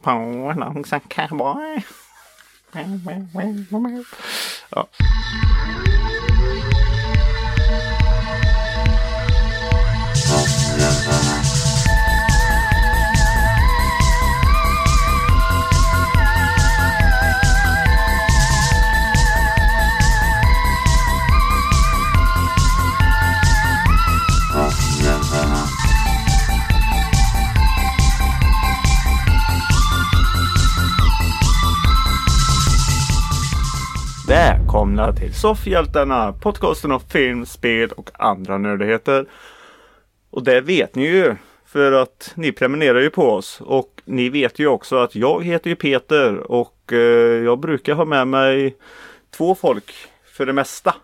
På långsam cowboy. Ja. Välkomna till Soffhjältarna, podcasten om film, spel och andra nördigheter. Och det vet ni ju för att ni prenumererar ju på oss och ni vet ju också att jag heter ju Peter och eh, jag brukar ha med mig två folk för det mesta.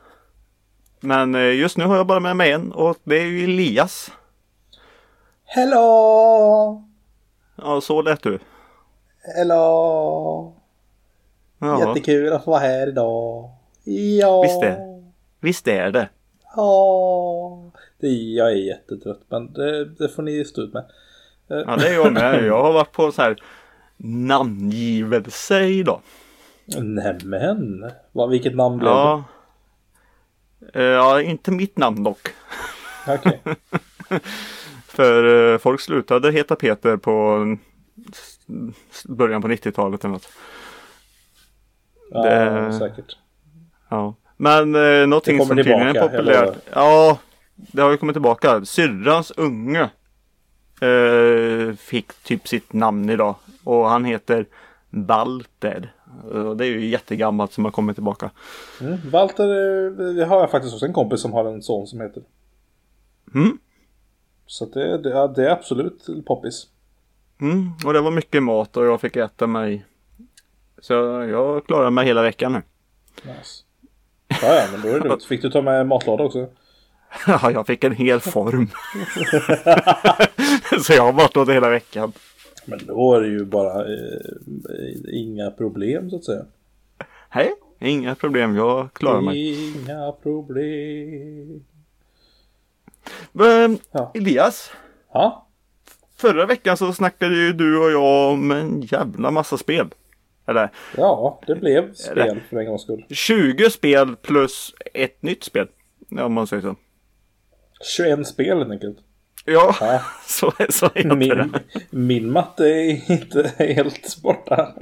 Men eh, just nu har jag bara med mig en och det är ju Elias. Hello! Ja, så lät du. Hello! Ja, Jättekul att få vara här idag. Ja. Visst är visst är det. Ja. Det, jag är jättetrött men det, det får ni stå ut med. Ja, det är jag med. Jag har varit på så här namngivelse idag. Nämen! Vad, vilket namn blev Ja. Eh, Ja, inte mitt namn dock. det? Okej. För eh, folk slutade heta Peter på början på 90-talet eller något. Ja, Det- säkert. Ja. Men eh, någonting som tydligen är tillbaka, populärt. eller? Ja, det har ju kommit tillbaka. Syrrans unge eh, fick typ sitt namn idag. Och han heter Walter. Och det är ju jättegammalt som har kommit tillbaka. Mm. Walter, eh, det har jag faktiskt också en kompis som har en son som heter. Mm. Så det, det, det är absolut poppis. Mm, och det var mycket mat och jag fick äta mig. Så jag klarade mig hela veckan nu. Nice. Ja, ja, men då är det lugnt. Fick du ta med matlåda också? Ja, jag fick en hel form. så jag har åt hela veckan. Men då är det ju bara eh, inga problem så att säga. Hej, inga problem. Jag klarar mig. Inga problem. Men, Ja. Elias, Ja, förra veckan så snackade ju du och jag om en jävla massa spel. Eller ja det blev spel för en gångs skull. 20 spel plus ett nytt spel. Om man säger så. 21 spel helt enkelt. Ja, Ja. så, så är det. Min, min matte är inte helt borta.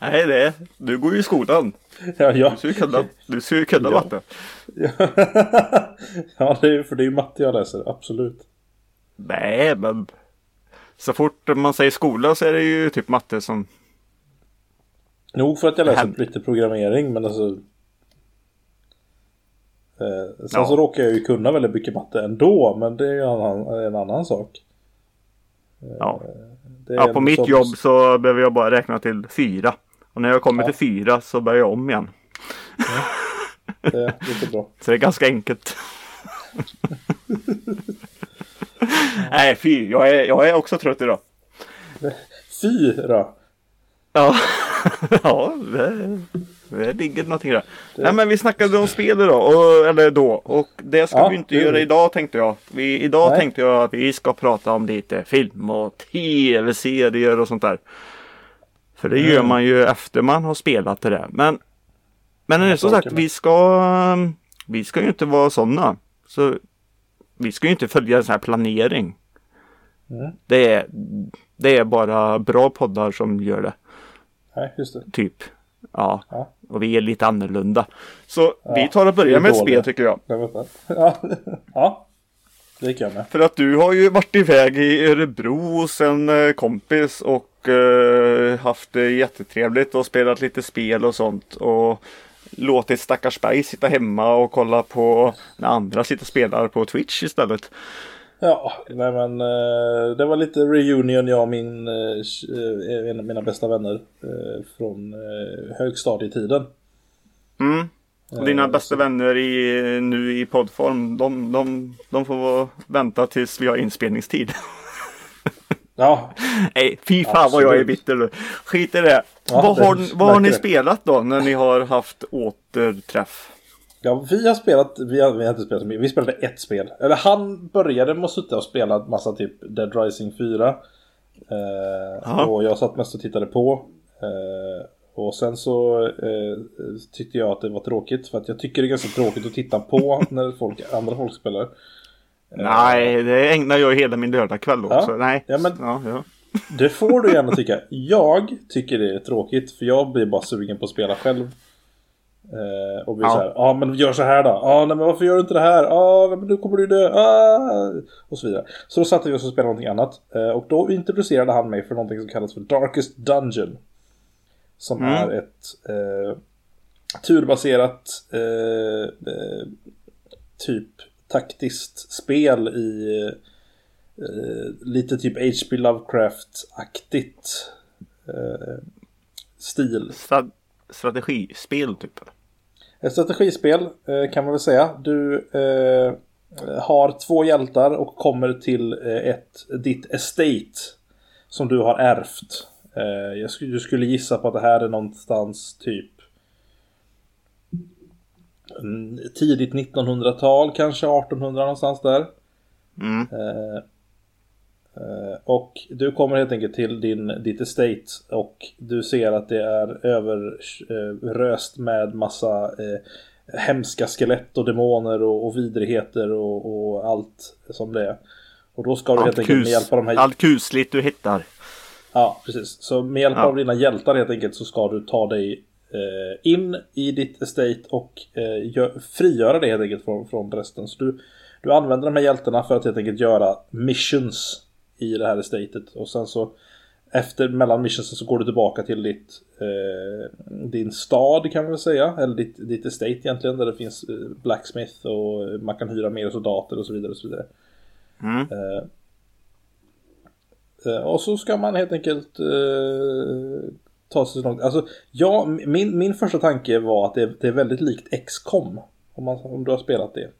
Nej, det är, du går ju i skolan. Ja, ja. Du ska ju kunna, du ska ju kunna Ja. matte. ja det är, för det är ju matte jag läser, absolut. Nej, men så fort man säger skola så är det ju typ matte som... Nog för att jag läser Hem- lite programmering men alltså. Eh, sen Ja. så råkar jag ju kunna väldigt mycket matte ändå men det är ju en annan, en annan sak. Ja. Är ja, en på mitt sån- jobb så behöver jag bara räkna till fyra. Och när jag kommer Ja. till fyra så börjar jag om igen. Det är bra. Så det är ganska enkelt. Nej, fy. Jag är, jag är också trött idag. Fyra! Ja, ja det, det ligger någonting där. Nej, men vi snackade om spel idag, och, eller då. Och det ska Ja, vi inte det göra idag tänkte jag. Vi, idag Nej. tänkte jag att vi ska prata om lite film och tv-serier och sånt där. För det gör Mm. man ju efter man har spelat det där. Men, men som saker sagt, med. vi ska, vi ska ju inte vara sådana. Så vi ska ju inte följa en sån här planering. Mm. Det, är, det är bara bra poddar som gör det. Nej, just det. Typ. Ja. Ja. Och vi är lite annorlunda. Så Ja, vi tar och börjar med ett spel tycker jag. Ja. ja. Det gick jag med. För att du har ju varit iväg i Örebro hos en eh, kompis och eh, haft det jättetrevligt och spelat lite spel och sånt. Och låtit stackars Berg sitta hemma och kolla på när andra sitter och spelar på Twitch istället. Ja, nej men eh, det var lite reunion jag och min, eh, eh, en av mina bästa vänner från högstadietiden. Mm. Och dina bästa vänner i, nu i poddform, de, de, de får vänta tills vi har inspelningstid. Ja, Nej, fy fan vad jag är Absolut. bitter nu. Skit i det. Ja, vad det har, vad har ni spelat då när ni har haft återträff? Ja, vi har spelat, vi har, vi har inte spelat så mycket, vi spelade ett spel. Eller han började med att sitta och spela massa typ Dead Rising 4. Eh, och jag satt mest och tittade på. Eh, och sen så eh, tyckte jag att det var tråkigt. För att jag tycker det är ganska tråkigt att titta på när folk, andra folk spelar. Nej, det ägnar jag hela min lördagkväll åt. Ja. Nej. Ja, men- ja, ja. Det får du gärna tycka. Jag tycker det är tråkigt för jag blir bara sugen på att spela själv. Eh, och blir Ja. så här, ja men gör så här då. Ja nej, men varför gör du inte det här? Ja nej, men nu kommer du dö. Ah! Och så vidare. Så då satte vi oss och spelade någonting annat. Eh, och då introducerade han mig för någonting som kallas för Darkest Dungeon. Som Mm. är ett eh, turbaserat eh, eh, typ taktiskt spel i eh, lite typ H.P. Lovecraft-aktigt stil. Stra- strategispel typ. Ett strategispel eh, kan man väl säga. Du eh, har två hjältar och kommer till eh, ett, ditt estate som du har ärvt. Eh, jag skulle, du skulle gissa på att det här är någonstans typ mm, tidigt 1900-tal, kanske 1800 någonstans där. Mm. Eh, eh, och du kommer helt enkelt till din, ditt estate och du ser att det är överröst med massa eh, hemska skelett och demoner och, och vidrigheter och, och allt som det är. Och då ska du helt enkelt med hjälp av de här... allt kusligt du hittar. Ja, precis. Så med hjälp Ja. av dina hjältar helt enkelt så ska du ta dig eh, in i ditt estate och eh, gö- frigöra det helt enkelt från, från resten. Så du, du använder de här hjältarna för att helt enkelt göra missions i det här estatet. Och sen så efter mellan missionsen så går du tillbaka till ditt, eh, din stad kan man väl säga. Eller ditt, ditt estate egentligen där det finns eh, blacksmith och man kan hyra mer soldater och så vidare. Och så vidare. Mm. Eh, eh, och så ska man helt enkelt eh, ta sig så långt. Alltså, ja, min, min första tanke var att det, det är väldigt likt XCOM. Om, man, om du har spelat det.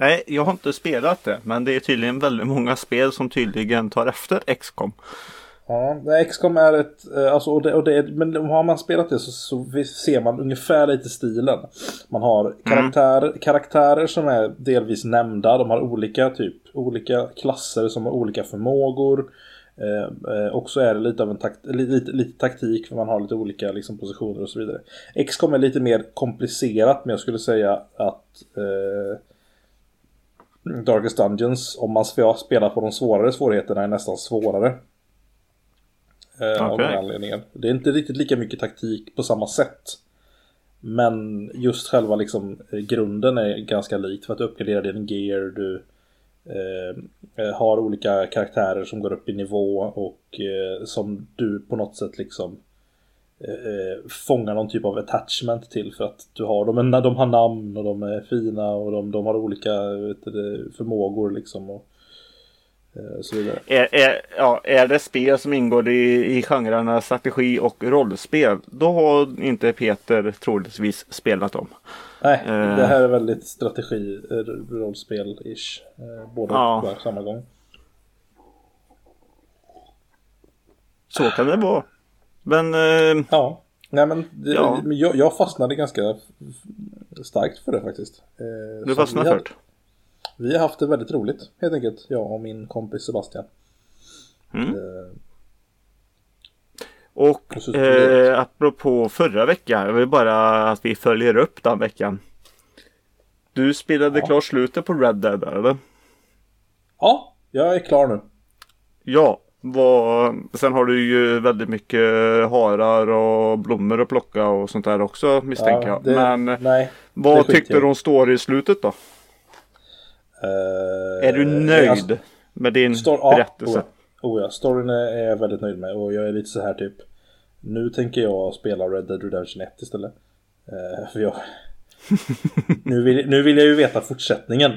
Nej, jag har inte spelat det. Men det är tydligen väldigt många spel som tydligen tar efter XCOM. Ja, XCOM är ett, eh, alltså, och det, och det, men har man spelat det så, så ser man ungefär lite stilen. Man har karaktär, karaktärer som är delvis nämnda, de har olika typ, olika klasser som har olika förmågor. Eh, eh, och så är det lite av en takt, li- lite, lite taktik för man har lite olika liksom, positioner och så vidare. XCOM är lite mer komplicerat men jag skulle säga att eh, Darkest Dungeons, om man ska spela på de svårare svårigheterna, är nästan svårare. Eh, Av Okej. den anledningen. Det är inte riktigt lika mycket taktik på samma sätt. Men just själva liksom eh, grunden är ganska likt för att du uppgraderar din gear, du eh, eh, har olika karaktärer som går upp i nivå och eh, som du på något sätt liksom eh, eh, fångar någon typ av attachment till för att du har dem, de har namn och de är fina och de, de har olika du, förmågor liksom och eh, så vidare. Är, är, ja, är det spel som ingår i, i genrerna strategi och rollspel. Då har inte Peter troligtvis spelat dem. Nej, Eh. det här är väldigt strategi, eh, rollspel-ish. Eh, båda Ja. på samma gång. Så kan det vara. Men eh, Ja, nej men det, Ja. jag, jag fastnade ganska starkt för det faktiskt. Eh, du har- för det. Vi har haft det väldigt roligt helt enkelt, jag och min kompis Sebastian. Mm. Eh, Och eh, apropå förra veckan. Jag vill bara att vi följer upp den veckan. Du spelade Ja. klart slutet på Red Dead eller? ja, jag är klar nu. Ja. Vad, sen har du ju väldigt mycket harar och blommor att plocka och sånt där också misstänker jag. det, Men eh, nej. vad tyckte jag i. du om story-slutet då? Eh, Är du nöjd alltså, med din Stor- ja, berättelse? Oh ja. oh ja, storyn är jag väldigt nöjd med och jag är lite så här typ Nu tänker jag spela Red Dead Redemption 1 istället. Eh, för jag nu, vill, nu vill jag ju veta fortsättningen.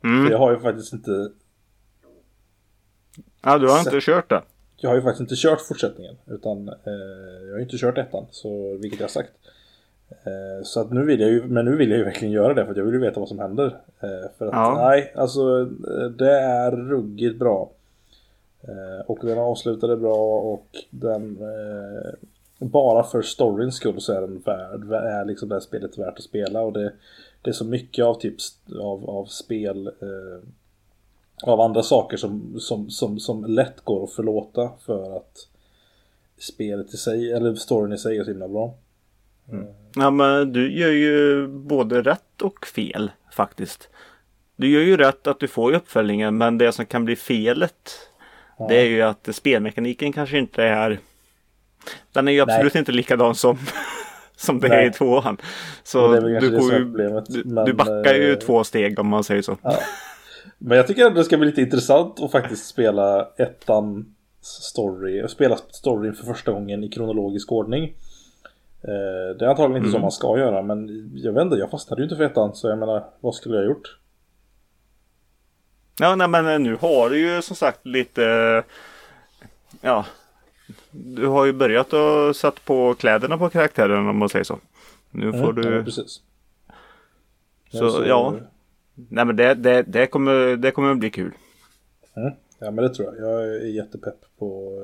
För Mm. jag har ju faktiskt inte Ja, du har inte kört det? Jag har ju faktiskt inte kört fortsättningen utan eh, jag har ju inte kört ettan, så, vilket jag har sagt. Eh, så att nu vill jag ju, men nu vill jag ju verkligen göra det för jag vill ju veta vad som händer. Eh, för att Ja. nej, alltså eh, det är ruggigt bra. Eh, och den avslutade bra och den eh, bara för storyns skull så är den värd, är liksom det här spelet värt att spela och det, det är så mycket av typ av, av spel av andra saker som, som, som, som lätt går att förlåta för att spelet i sig, eller storyn i sig är så himla bra. Ja men du gör ju både rätt och fel faktiskt. Du gör ju rätt att du får uppföljningen men det som kan bli felet Det är ju att spelmekaniken kanske inte är Den är ju absolut inte likadan som Som det Nej. är i tvåan. Så du, är ju, problemet, du, men, du backar ju eh, två steg om man säger så. Ja. Men jag tycker ändå det ska bli lite intressant att faktiskt spela ettan story, spela storyn för första gången i kronologisk ordning. Eh, Det är antagligen inte så man ska göra men jag vet inte, jag fastnade ju inte för ettan så jag menar, vad skulle jag ha gjort? Ja nej men nu har du ju som sagt lite Ja Du har ju börjat och satt på kläderna på karaktären om man säger så. Nu får Mm, Ja, du precis. Så, ja. Nej men det, det, det, kommer, det kommer att bli kul. Mm. Ja men det tror jag. Jag är jättepepp på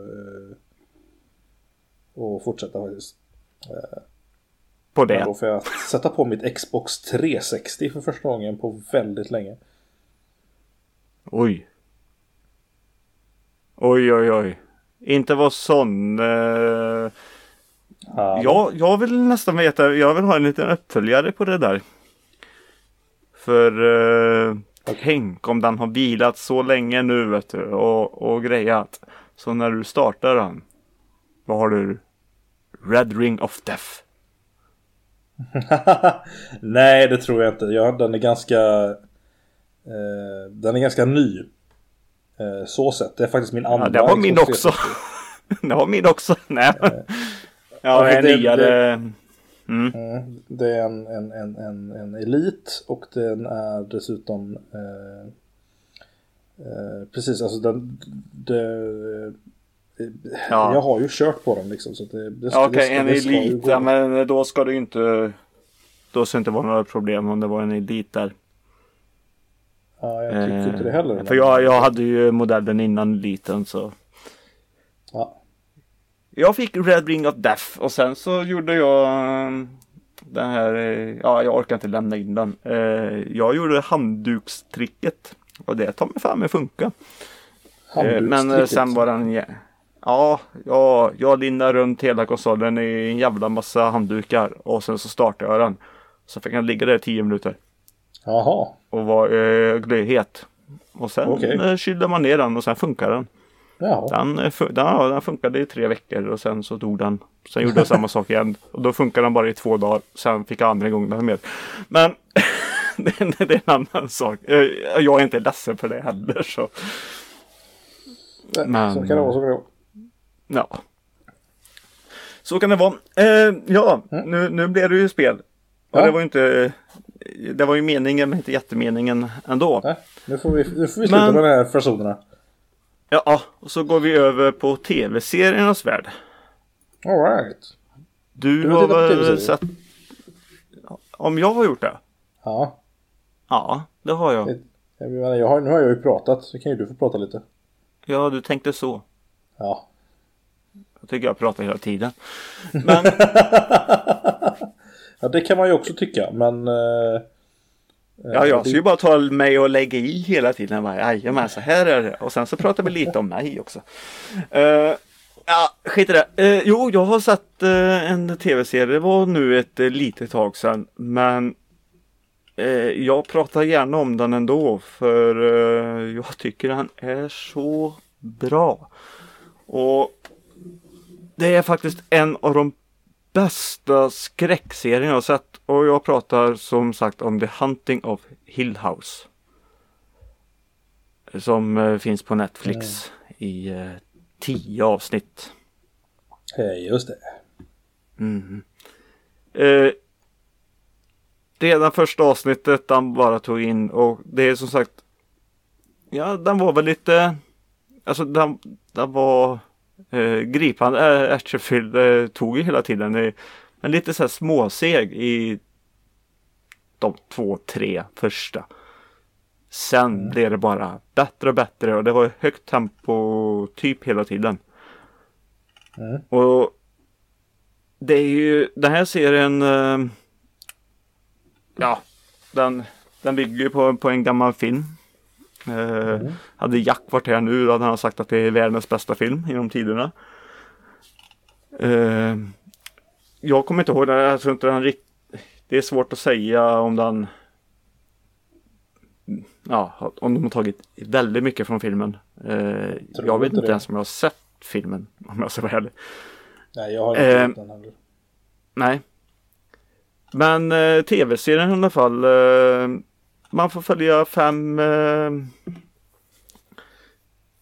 eh, att fortsätta faktiskt. På Men det. då får jag sätta på mitt Xbox 360 för första gången på väldigt länge. Oj. Oj oj oj. Inte vara sån. Eh, Ja, jag, jag vill nästan veta. Jag vill ha en liten uppföljare på det där. För eh, tänk om den har vilat så länge nu vet du. Och, och grejat. Så när du startar den. Vad har du? Red Ring of Death. Nej, det tror jag inte. Ja, den är ganska... Eh, den är ganska ny. Eh, så sett. Det är faktiskt min andra. Ja, det var min också. 360. det var min också. Nej. Ja, Okej, en det- nyare. Mm. Mm, det är en, en, en, en, en elit och den är dessutom eh, eh, precis alltså den det, eh, Ja. Jag har ju kört på den liksom så det, det, Ja, Okej, ska- en elit. Ja, men då ska det inte. Då ska det inte vara några problem om det var en elit där. Ja, jag tycker inte det heller. Eh, För jag, jag hade ju modellen innan eliten så. Ja. Jag fick Red Ring of Death och sen så gjorde jag eh, den här. eh, Ja, jag orkar inte lämna in den. Eh, Jag gjorde handdukstricket. Och det tar mig fan med funka. Men sen var den ja, Ja, ja, jag lindade runt hela konsolen i en jävla massa handdukar och sen så startade jag den. Så fick den ligga där i 10 minuter Jaha. och var eh, glödhet. Och sen eh, kylde man ner den och sen funkar den. Den, eh, fu- den, ja, den funkade i tre veckor och sen så dog den. Sen gjorde jag samma sak igen och då funkade den bara i två dagar. Sen fick jag andra gången den med. Men det, är- en annan sak. Eh, Jag är inte ledsen för det heller så. Men- Så kan det vara. Så kan det vara. Ja. Så kan det vara. Eh, ja, nu, nu blev det ju spel. Och Ja. det var ju inte Det var ju meningen men inte jättemeningen ändå. Nej, nu får vi, nu får vi sluta Men- med de här personerna. Ja, och så går vi över på tv-seriernas värld. Alright. Du, Du har väl sett Om jag har gjort det? Ja. Ja, det har jag. Det- Jag menar, jag har, nu har jag ju pratat, så kan ju du få prata lite. Ja, du tänkte så. Ja. Jag tycker jag pratar hela tiden. Men Ja, det kan man ju också tycka, men... eh, ja, jag ska ju bara ta mig och lägga i hela tiden. Jajamän, så här är det. Och sen så pratar vi lite om mig också. Eh, ja, skit i det. Eh, jo, jag har sett eh, en tv-serie. Det var nu ett uh, litet tag sedan. Men eh, jag pratar gärna om den ändå. För eh, jag tycker den är så bra. Och det är faktiskt en av de bästa skräckserien jag har sett. Och jag pratar som sagt om The Hunting of Hill House. Som eh, finns på Netflix i eh, tio avsnitt. Hej, just det. Mhm. Eh, det första avsnittet han bara tog in och det är som sagt Ja, den var väl lite Alltså den, den var eh, gripande, äh, actionfylld, eh, tog ju hela tiden eh, Men lite så här småseg i de två, tre första Sen blev det bara bättre och bättre och det var högt tempo typ hela tiden Mm. Och det är ju den här serien eh, Ja, den, den bygger ju på, på en gammal film. Eh, Hade Jack varit här nu då hade han sagt att det är världens bästa film genom tiderna. Eh, jag kommer inte ihåg jag tror inte den rikt... Det är svårt att säga om den Ja, om de har tagit väldigt mycket från filmen. Eh, jag vet inte inte det. ens om jag har sett filmen om jag ska vara ärlig. Nej, jag har inte Eh, sett den heller. Nej. Men eh, tv-serien i alla fall. Eh, man får följa fem eh,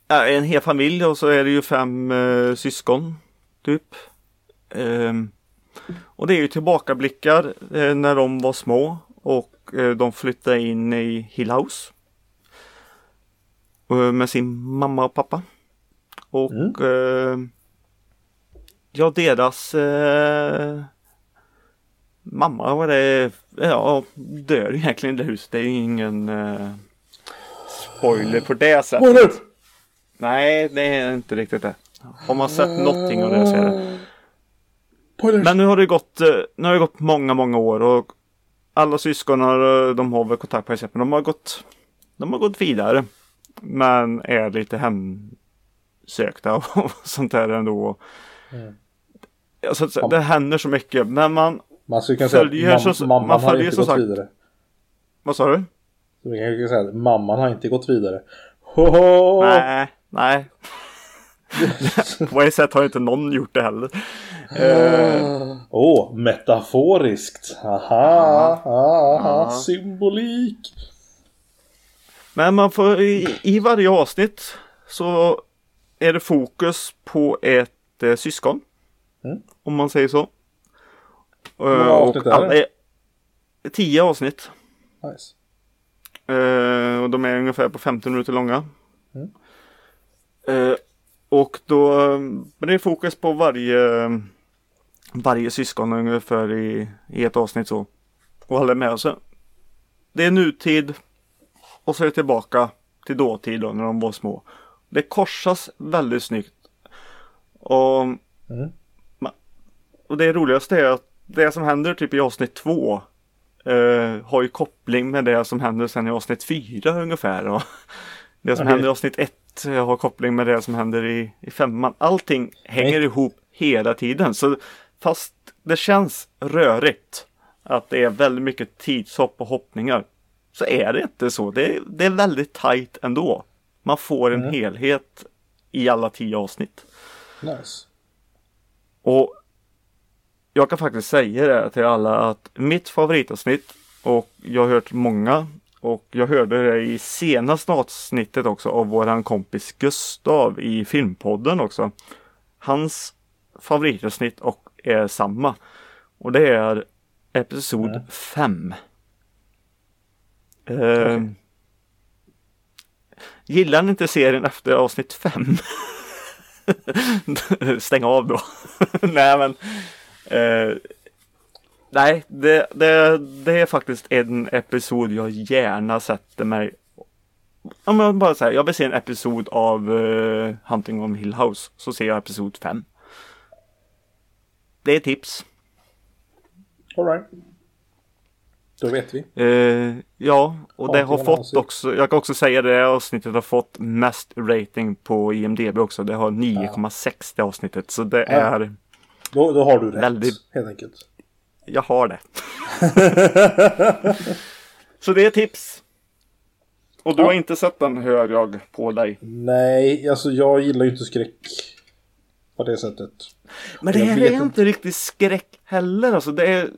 en hel familj och så är det ju fem eh, syskon. Typ. Ehm, och det är ju tillbakablickar eh, när de var små och eh, de flyttade in i Hill House. Eh, med sin mamma och pappa. Och eh, ja, deras mamma var det, ja, dör egentligen i det huset. Det är ju ingen eh, spoiler på det sättet. Spoiler! Nej, det är inte riktigt det. Har man sett någonting av det så är det. Spoilers! Men nu har det gått, eh, nu har det gått många, många år och alla syskon har, eh, de har väl kontakt på sig, men de har gått, de har gått vidare. Men är lite hemsökta och sånt där ändå. Mm. Alltså, så- det händer så mycket, men man, Man skulle kunna säga att mam- mamman man har inte gått sagt- vidare. vad sa du? Så vi kan säga att mamman har inte gått vidare. Hoho! Nej, nej. På ett sätt har inte någon gjort det heller. Eh, Åh, oh, metaforiskt. Aha, aha, Ja. symbolik. Men man får i, i varje avsnitt så är det fokus på ett eh, syskon. Mm. Om man säger så. Eh, många avsnitt är det? alla är tio avsnitt. Nice. Eh, och de är ungefär på 15 minuter långa. Mm. Eh, och då men det är fokus på varje varje syskon ungefär i, i ett avsnitt så. Och håller med. Så det är nutid och så är det tillbaka till dåtid då när de var små. Det korsas väldigt snyggt. Och, Mm. och det roligaste är att det som händer typ i avsnitt två eh, har ju koppling med det som händer sen i avsnitt fyra ungefär. Och det som Okej. händer i avsnitt ett eh, har koppling med det som händer i, i femman. Allting hänger ihop hela tiden. Så fast det känns rörigt att det är väldigt mycket tidshopp och hoppningar så är det inte så. Det är, det är väldigt tajt ändå. Man får en Mm. helhet i alla tio avsnitt. Nice. Och jag kan faktiskt säga det till alla att mitt favoritavsnitt och jag har hört många och jag hörde det i senaste avsnittet också av våran kompis Gustav i Filmpodden också. Hans favoritavsnitt och är samma. Och det är Episod Mm. 5. Eh, Gillar ni inte serien efter avsnitt 5? Stäng av då. nej men. Eh, nej, det, det, det är faktiskt en episod jag gärna sätter mig. Om jag bara säger, jag vill se en episod av uh, Hunting on Hill House. Så ser jag episod 5. Det är tips. Alright. Då vet vi. Eh, ja, och det har fått House. också, jag kan också säga det avsnittet har fått mest rating på IMDB också. Det har 9,6 det avsnittet. Så det är, Då, då har du rätt. Väldigt- Helt enkelt. jag har det. Så det är tips. Och du Ja. har inte sett den hör jag på dig. Nej, alltså jag gillar ju inte skräck. På det sättet. Men det här är inte. inte riktigt skräck heller. Alltså det är,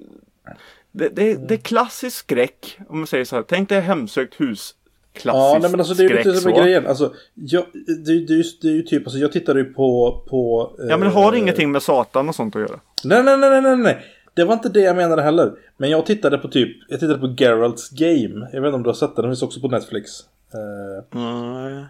det, det, det är klassisk skräck. Om man säger så här. Tänk dig hemsökt hus. Klassisk Ja, nej men alltså det är skräck lite som är grejen. Alltså, jag, det, det, det är ju typ, alltså jag tittade ju på... på Ja men det har eh, ingenting med Satan och sånt att göra. Nej, nej, nej, nej, nej, nej. Det var inte det jag menade heller. Men jag tittade på typ, jag tittade på Geralts Game. Jag vet inte om du har sett den, den finns också på Netflix. Eh, Nej.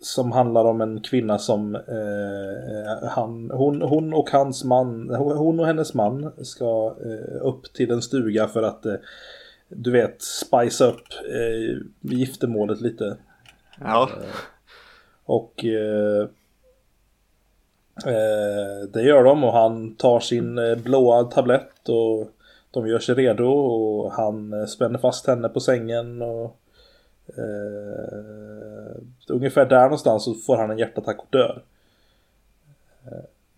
som handlar om en kvinna som eh, han, hon, hon och hans man, hon och hennes man ska eh, upp till en stuga för att eh, du vet, spice upp eh, giftermålet lite. Ja. Och eh, eh, det gör de och han tar sin eh, blåa tablett och de gör sig redo och han eh, spänner fast henne på sängen och Eh, ungefär där någonstans så får han en hjärtattack och dör.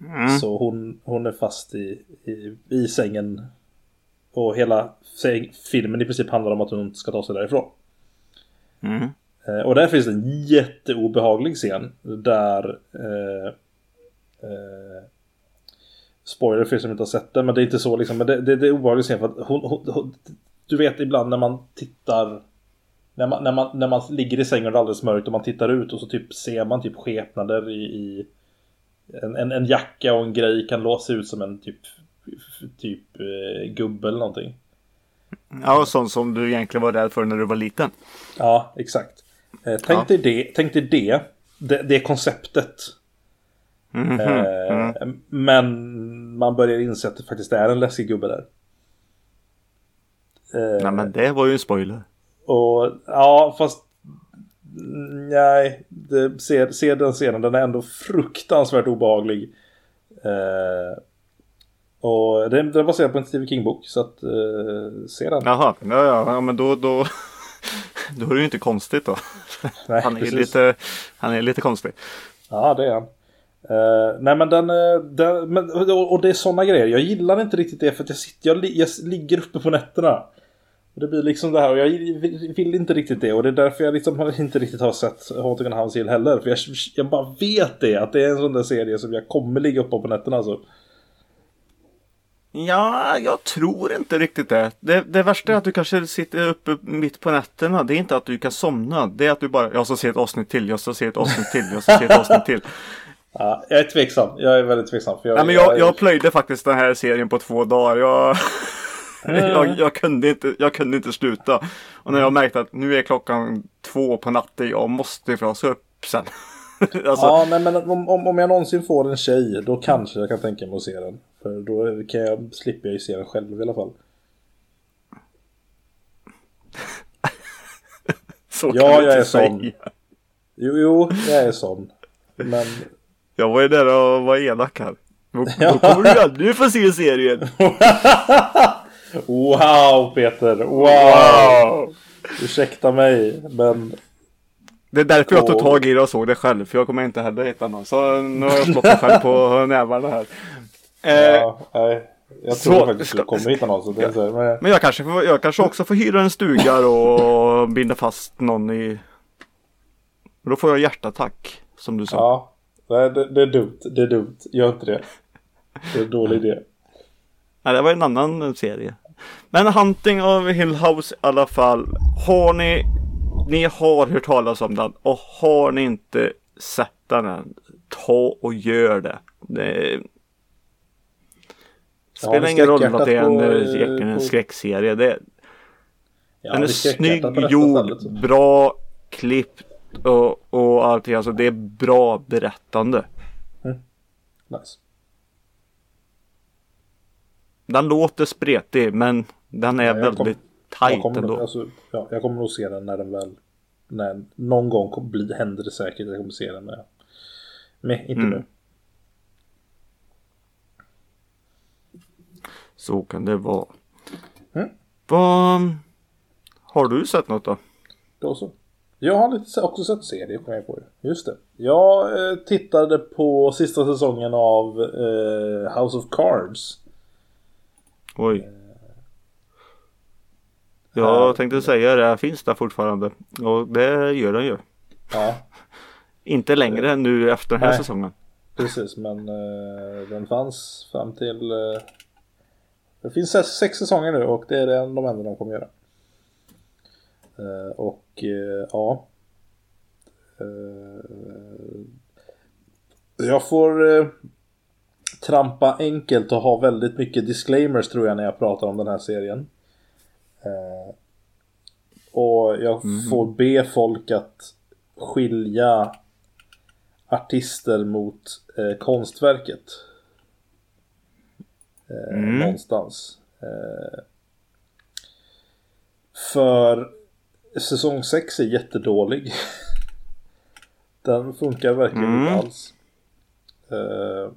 Mm. Så hon, hon är fast i, i, i sängen. Och hela filmen i princip handlar om att hon ska ta sig därifrån. Mm. Eh, och där finns en jätteobehaglig scen där eh, eh, Spoiler för er som inte har sett den men det är inte så liksom Men det, det, det är obehaglig scen för att hon, hon, hon Du vet ibland när man tittar när man, när, man, när man ligger i sängen och det är alldeles mörkt och man tittar ut och så typ ser man typ skepnader i, i en, en, en jacka och en grej kan låsa ut som en typ Typ eh, gubbe eller någonting Ja, och sånt som du egentligen var rädd för när du var liten. Ja, exakt. Eh, tänk, Ja. dig det, tänk dig det, det, det konceptet. Mhm. Eh, Mm. Men man börjar inse att det faktiskt är en läskig gubbe där. Eh, Nej, men det var ju en spoiler. Och ja, fast mm, Nej, det, se, se den scenen. Den är ändå fruktansvärt obehaglig. Eh, och den, den är baserad på en Stephen King-bok. Så att eh, se den. Jaha, ja, ja, ja men då, då, då är det ju inte konstigt då. Nej, Han är, precis. lite, han är lite konstig. Ja, det är han. Eh, nej men den, eh, den men, och, det är sådana grejer. Jag gillar inte riktigt det för att jag, sitter, jag, jag ligger uppe på nätterna. Och det blir liksom det här och jag vill, vill inte riktigt det och det är därför jag liksom inte riktigt har sett Haunting on House Hill heller. För jag, jag bara vet det, att det är en sån där serie som jag kommer ligga uppe på nätterna alltså. Ja, jag tror inte riktigt det. det. Det värsta är att du kanske sitter uppe mitt på nätterna. Det är inte att du kan somna. Det är att du bara, jag ska se ett avsnitt till, jag ska se ett avsnitt till, jag ska se ett avsnitt till. Ja, jag är tveksam, jag är väldigt tveksam. För jag, Nej, men jag, jag plöjde faktiskt den här serien på två dagar. Jag, jag, jag, kunde inte, jag kunde inte sluta. Och när jag märkte att nu är klockan två på natten, jag måste frasa upp sen. alltså, Ja, nej, men om, om, om jag någonsin får en tjej då kanske jag kan tänka mig att se den. För då kan jag, slipper jag ju se den själv i alla fall. så kan Ja, jag är sån. säga. Jo, jo, jag är sån. Men Jag var ju där och var elak här. Då, då kommer du aldrig få se serien. Wow Peter! Wow! Wow! Ursäkta mig, men Det är därför jag tog tag i det och såg det själv. För jag kommer inte heller hitta någon. Så nu har jag slått mig själv på nävarna här. Eh, ja, nej. Jag så- tror faktiskt att ska- du kommer hitta någon. Så det är så men, Men jag kanske, får, jag kanske också får hyra en stuga och binda fast någon i... Då får jag hjärtattack. Som du sa. ja, nej, det, det är dumt. Det är dumt. Gör inte det. Det är en dålig idé. Nej, det var en annan serie. Men Hunting of Hill House i alla fall. Har ni, ni har hört talas om den och har ni inte sett den än, ta och gör det. det Ja, spelar ni ingen roll att det är en, på, en, eh, på- skräckserie. Det, Ja, den är snygg, gjord, stället. bra klippt och, och allting. Alltså det är bra berättande. Nice. Den låter spretig men den är Ja, jag kom- väldigt Jag kommer, ändå. alltså, ja, jag kommer nog se den när den väl... När, någon gång bli, händer det säkert jag kommer se den. Men, men inte Mm. nu. Så kan det vara. Mm. Vad... Har du sett något då? Då så. Jag har lite, också sett serier kom jag på. Just det. Jag eh, tittade på sista säsongen av eh, House of Cards. Oj. Här- Jag tänkte säga det, finns där fortfarande. Och det gör den ju. Ja, Inte längre än nu efter den här Nej. säsongen. precis. Men eh, den fanns fram till... Det finns sex, säsonger nu och det är de enda de kommer göra. Eh, och eh, ja. Eh, jag får trampa enkelt och ha väldigt mycket disclaimers tror jag när jag pratar om den här serien. Och jag får be folk att skilja artister mot konstverket. Eh, Mm. Någonstans. Eh, för säsong 6 är jättedålig. Den funkar verkligen Mm. inte alls. Eh,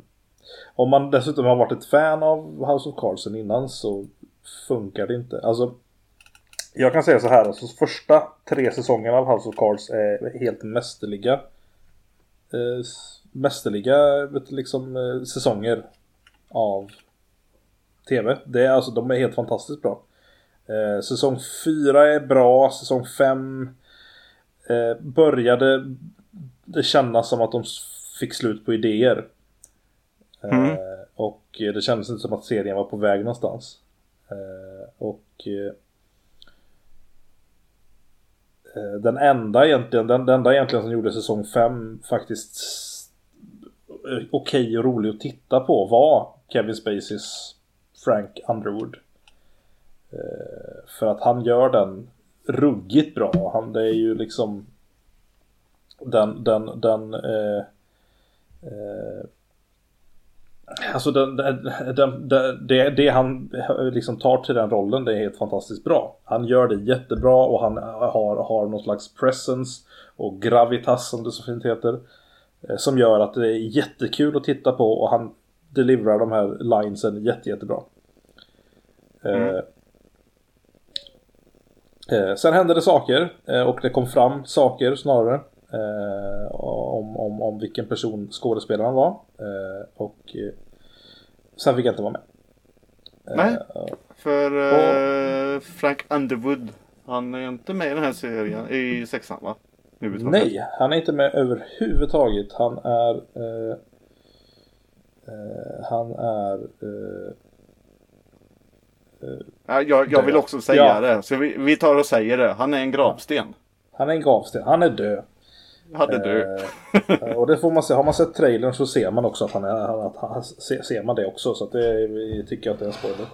om man dessutom har varit ett fan av House of Cards sen innan så funkar det inte. Alltså Jag kan säga så här, alltså första tre säsongerna av House of Cards är helt mästerliga. Eh, mästerliga liksom, eh, säsonger av TV. Det är alltså, de är helt fantastiskt bra. Eh, säsong 4 är bra, säsong 5 eh, började det kännas som att de fick slut på idéer. Eh, mm. och det kändes inte som att serien var på väg någonstans. Eh, och eh, den enda egentligen, den, den enda egentligen som gjorde säsong 5 faktiskt okej och rolig att titta på var Kevin Spaceys Frank Underwood. Eh, för att han gör den ruggigt bra. Han, det är ju liksom den, den, den eh, eh, Alltså den, den, den, det, det han eh, liksom tar till den rollen det är helt fantastiskt bra. Han gör det jättebra och han har, har någon slags presence och gravitas som det så fint heter. Eh, som gör att det är jättekul att titta på och han deliverar de här linesen jätte, jättebra. Mm. Eh, eh, sen hände det saker eh, och det kom fram saker snarare. Eh, om, om, om vilken person skådespelaren var. Eh, och eh, sen fick jag inte vara med. Nej, för och, Frank Underwood, han är inte med i den här serien, i sexan va? Nej, han är inte med överhuvudtaget. Han är... Han är... Eh, ja, jag, jag vill också säga ja. det, så vi, vi tar och säger det. Han är en gravsten. Han är en gravsten. Han är död. Hade du. Eh, och det får man se. Har man sett trailern så ser man också att han är... Att han, ser man det också. Så det vi tycker att det är en spoiler.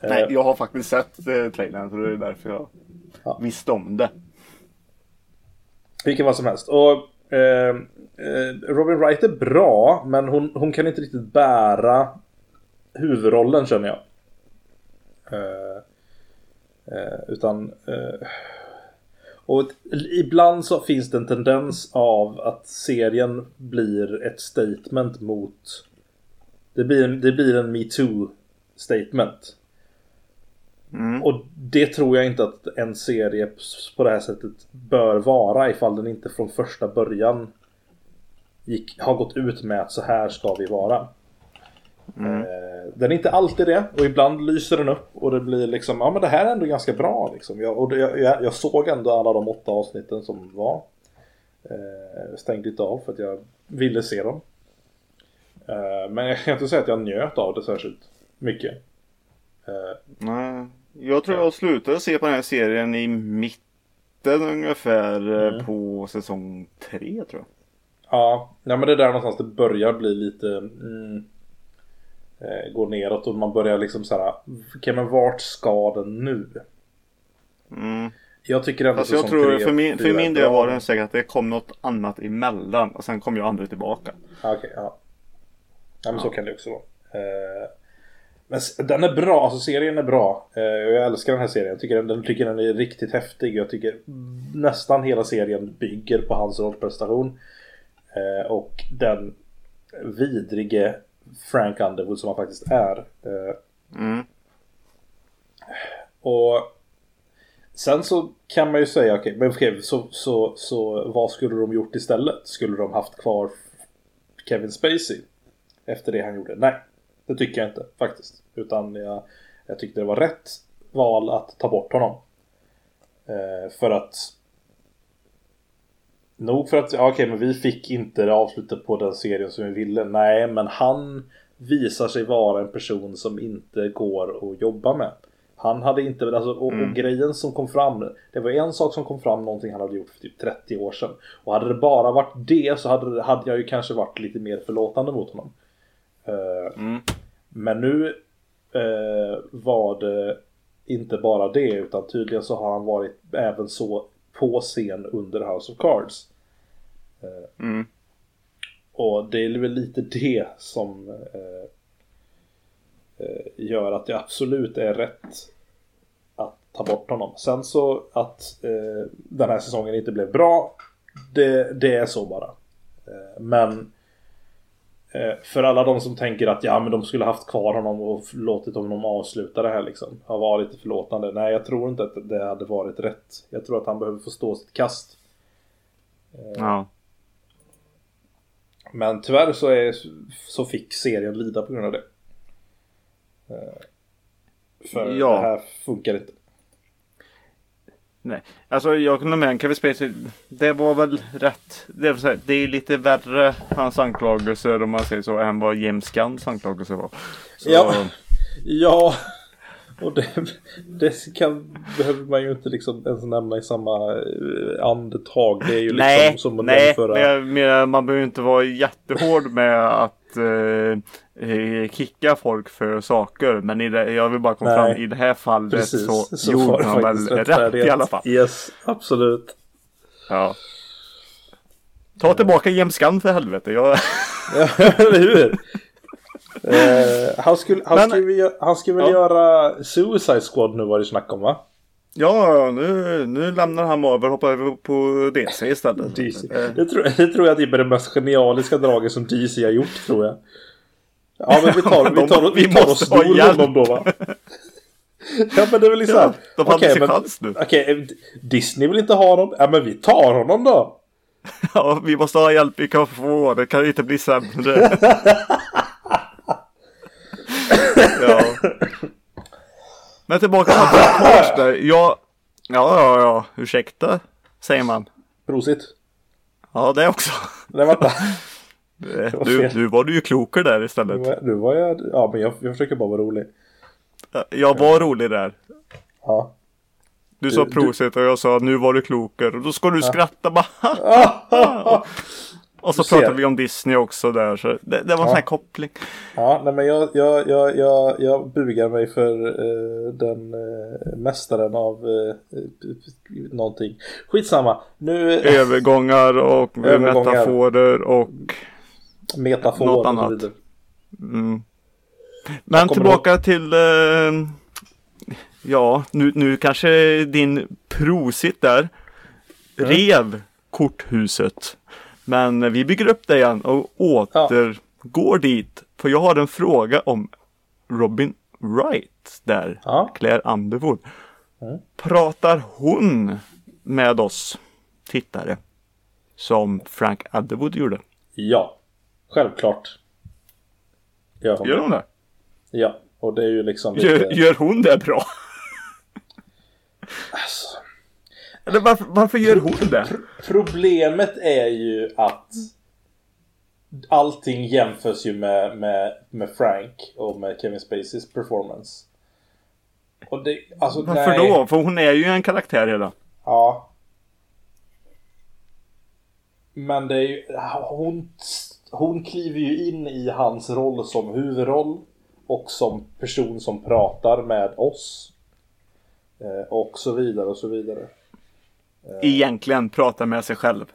Nej, jag har faktiskt sett eh, trailern så det är därför jag ja. visste om det. Vilken vad som helst. Och eh, eh, Robin Wright är bra men hon, hon kan inte riktigt bära huvudrollen känner jag. Eh, eh utan och ibland så finns det en tendens av att serien blir ett statement mot... Det blir, det blir en metoo statement. Mm. Och det tror jag inte att en serie på det här sättet bör vara ifall den inte från första början gick, har gått ut med att så här ska vi vara. Mm. Eh, den är inte alltid det och ibland lyser den upp och det blir liksom, ja men det här är ändå ganska bra liksom. Jag, och jag, jag, såg ändå alla de åtta avsnitten som var. Eh, stängde inte av för att jag ville se dem. Eh, men jag kan inte säga att jag njöt av det särskilt mycket. Eh, Nej, jag tror jag slutade se på den här serien i mitten ungefär eh, mm. på säsong tre tror jag. Ja, nej, men det är där någonstans det börjar bli lite mm, går neråt och man börjar liksom så här. Okej men vart ska den nu? Mm. Jag tycker ändå alltså, jag tror för min, för min del var det säkert att det kom något annat emellan och sen kom jag aldrig tillbaka. Okej, okay, ja. Ja men så kan det också vara. Eh, men den är bra, alltså serien är bra. Eh, jag älskar den här serien. Jag tycker den, den, tycker den är riktigt häftig. Jag tycker nästan hela serien bygger på hans rollprestation. Eh, och den vidrige Frank Underwood som han faktiskt är. Eh, mm. Och sen så kan man ju säga okej, okay, men okej, så, så, så vad skulle de gjort istället? Skulle de haft kvar Kevin Spacey efter det han gjorde? Nej, det tycker jag inte faktiskt. Utan jag, jag tyckte det var rätt val att ta bort honom. Eh, för att Nog för att, ja, okej men vi fick inte det avslutet på den serien som vi ville. Nej men han visar sig vara en person som inte går att jobba med. Han hade inte, alltså, och, mm. och, grejen som kom fram, det var en sak som kom fram, någonting han hade gjort för typ 30 år sedan. Och hade det bara varit det så hade, hade jag ju kanske varit lite mer förlåtande mot honom. Uh, mm. Men nu uh, var det inte bara det, utan tydligen så har han varit även så på scen under House of Cards. Mm. Och det är väl lite det som eh, eh gör att det absolut är rätt att ta bort honom. Sen så att eh, den här säsongen inte blev bra, det, det är så bara. Eh, men Eh, för alla de som tänker att ja men de skulle haft kvar honom och låtit honom avsluta det här liksom. Ha varit förlåtande. Nej jag tror inte att det hade varit rätt. Jag tror att han behöver få stå sitt kast. Eh, ja. Men tyvärr så, är, så fick serien lida på grund av det. Eh, för ja. det här funkar inte. Nej, alltså jag kunde med Kevin Spacey. Det var väl rätt. Det säga, det är lite värre hans anklagelser om man säger så än vad James Gunns anklagelser var. Så... Ja, ja. Och det, det kan, behöver man ju inte liksom ens nämna i samma eh, andetag. Det är ju liksom nej, som att nej, jämföra... Men, man behöver inte vara jättehård med att eh, Eh, kicka folk för saker. Men i det, jag vill bara komma fram i det här fallet Precis, så, så gjorde han väl rätt i alla fall. Yes, absolut. Ja. Ta tillbaka Gunn för helvete. Jag... ja, eller hur? Uh, han skulle, han, men, skulle, han skulle väl ja. göra Suicide Squad nu var det snack om va? Ja, nu, nu lämnar han över och hoppar över på DC istället. DC. Det, tror, det tror jag är det mest genialiska draget som DC har gjort tror jag. Ja men vi tar, vi tar, vi tar oss ur honom då va? Ja men det är väl liksom ja, De hade okay, sin chans nu. Okej, okay, Disney vill inte ha honom. Ja men vi tar honom då. Ja, vi måste ha hjälp vi kan få. Det kan inte bli sämre. ja. Men tillbaka till Cars där. Ja, ja, ja, ja, ursäkta, säger man. Prosit. Ja, det också. Nej, vänta. Nu, nu var du ju klokare där istället. Nu, nu var jag, ja men jag, jag försöker bara vara rolig. Jag var rolig där. Ja. Du, du sa prosit och jag sa nu var du klokare. Och då ska du ja. skratta bara. och så pratade vi om Disney också där. Så det, det var en sån här koppling. Ja, nej men jag, jag, jag, jag, jag bugar mig för uh, den uh, mästaren av uh, någonting. Skitsamma. Nu... Övergångar och Övergångar. metaforer och Metafor Något annat. Mm. Men tillbaka ihåg. till eh, Ja, nu, nu kanske din prosit där mm. rev korthuset. Men vi bygger upp det igen och återgår ja. dit. För jag har en fråga om Robin Wright där. Ja. Claire Underwood. Mm. Pratar hon med oss tittare? Som Frank Underwood gjorde? Ja. Självklart. Gör hon, gör hon det? Ja, och det är ju liksom lite... gör, gör hon det bra? alltså... Eller varför, varför gör hon det? Problemet är ju att allting jämförs ju med, med, med Frank och med Kevin Spaceys performance. Och det, alltså, Varför nej. då? För hon är ju en karaktär redan. Ja. Men det är ju, hon hon kliver ju in i hans roll som huvudroll och som person som pratar med oss. Eh, och så vidare och så vidare. Eh. Egentligen pratar med sig själv.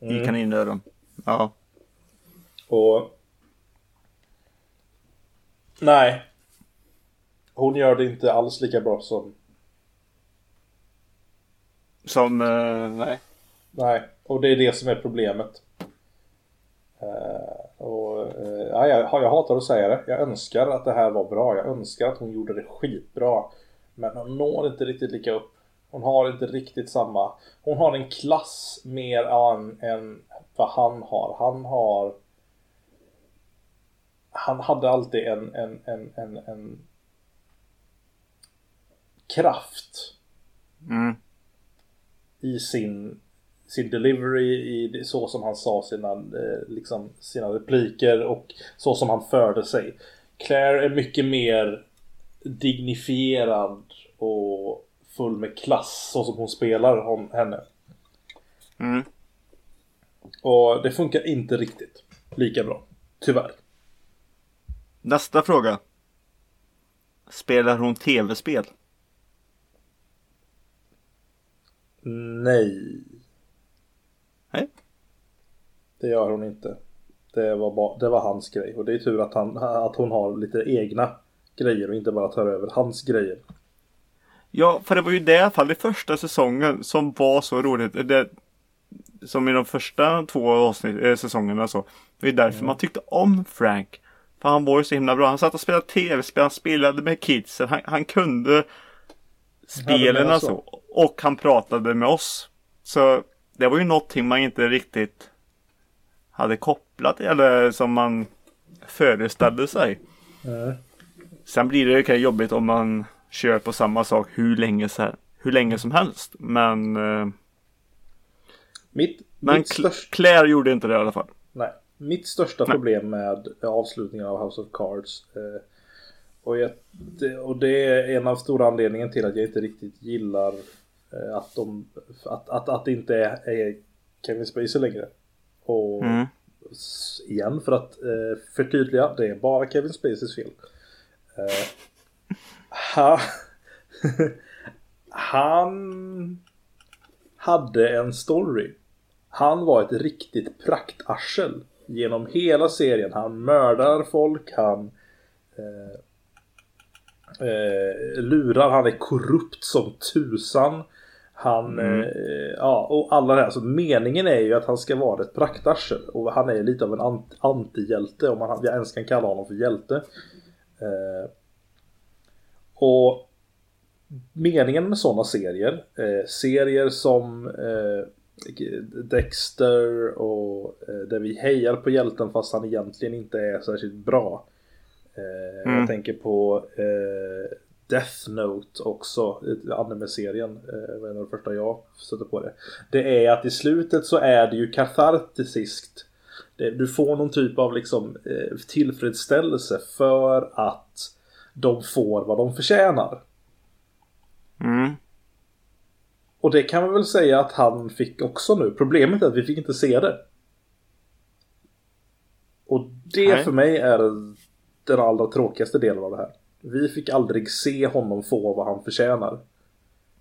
Mm. I kaninöron. Ja. Och... Nej. Hon gör det inte alls lika bra som... Som, uh, nej. Nej, och det är det som är problemet. Uh, och, uh, ja, jag, jag hatar att säga det. Jag önskar att det här var bra. Jag önskar att hon gjorde det skitbra. Men hon når inte riktigt lika upp. Hon har inte riktigt samma. Hon har en klass mer än, än vad han har. Han har han hade alltid en, en, en, en, en kraft mm. i sin sin delivery i så som han sa sina, eh, liksom, sina repliker och så som han förde sig. Claire är mycket mer dignifierad och full med klass så som hon spelar hon, henne. Mm. Och det funkar inte riktigt lika bra. Tyvärr. Nästa fråga. Spelar hon tv-spel? Nej. Nej. Det gör hon inte. Det var, bara, det var hans grej. Och det är tur att, han, att hon har lite egna grejer och inte bara tar över hans grejer. Ja, för det var ju det i alla fall i första säsongen som var så roligt. Det, som i de första två avsnitt, äh, säsongerna så. Det är därför Mm. man tyckte om Frank. För han var ju så himla bra. Han satt och spelade tv-spel, han spelade med kidsen. Han, han kunde spelen alltså. Och han pratade med oss. Så det var ju någonting man inte riktigt hade kopplat eller som man föreställde sig. Mm. Sen blir det ju jobbigt om man kör på samma sak hur länge, så här, hur länge som helst. Men, eh, Mitt, men mitt, största, Claire gjorde inte det i alla fall. nej, mitt största Nej. problem med avslutningen av House of Cards eh, och, jag, det, och det är en av stora anledningen till att jag inte riktigt gillar eh, att, de, att, att, att det inte är, är Kevin Spacey längre. Och Mm. igen för att eh, förtydliga, det är bara Kevin Spaceys fel. Eh, ha, han hade en story. Han var ett riktigt praktarsel genom hela serien. Han mördar folk, han eh, eh, lurar, han är korrupt som tusan. Han, eh, ja och alla det här. Så meningen är ju att han ska vara ett praktarsel. Och han är lite av en ant- antihjälte om man ens kan kalla honom för hjälte. Eh, och meningen med sådana serier, eh, serier som eh, Dexter och eh, där vi hejar på hjälten fast han egentligen inte är särskilt bra. Eh, Mm. Jag tänker på eh, Death Note också, anime-serien. Eh, var en av de första jag stötte på det. Det är att i slutet så är det ju katartisiskt. Det, du får någon typ av liksom eh, tillfredsställelse för att de får vad de förtjänar. Mm. Och det kan man väl säga att han fick också nu. Problemet är att vi fick inte se det. Och det Nej. för mig är den allra tråkigaste delen av det här. Vi fick aldrig se honom få vad han förtjänar.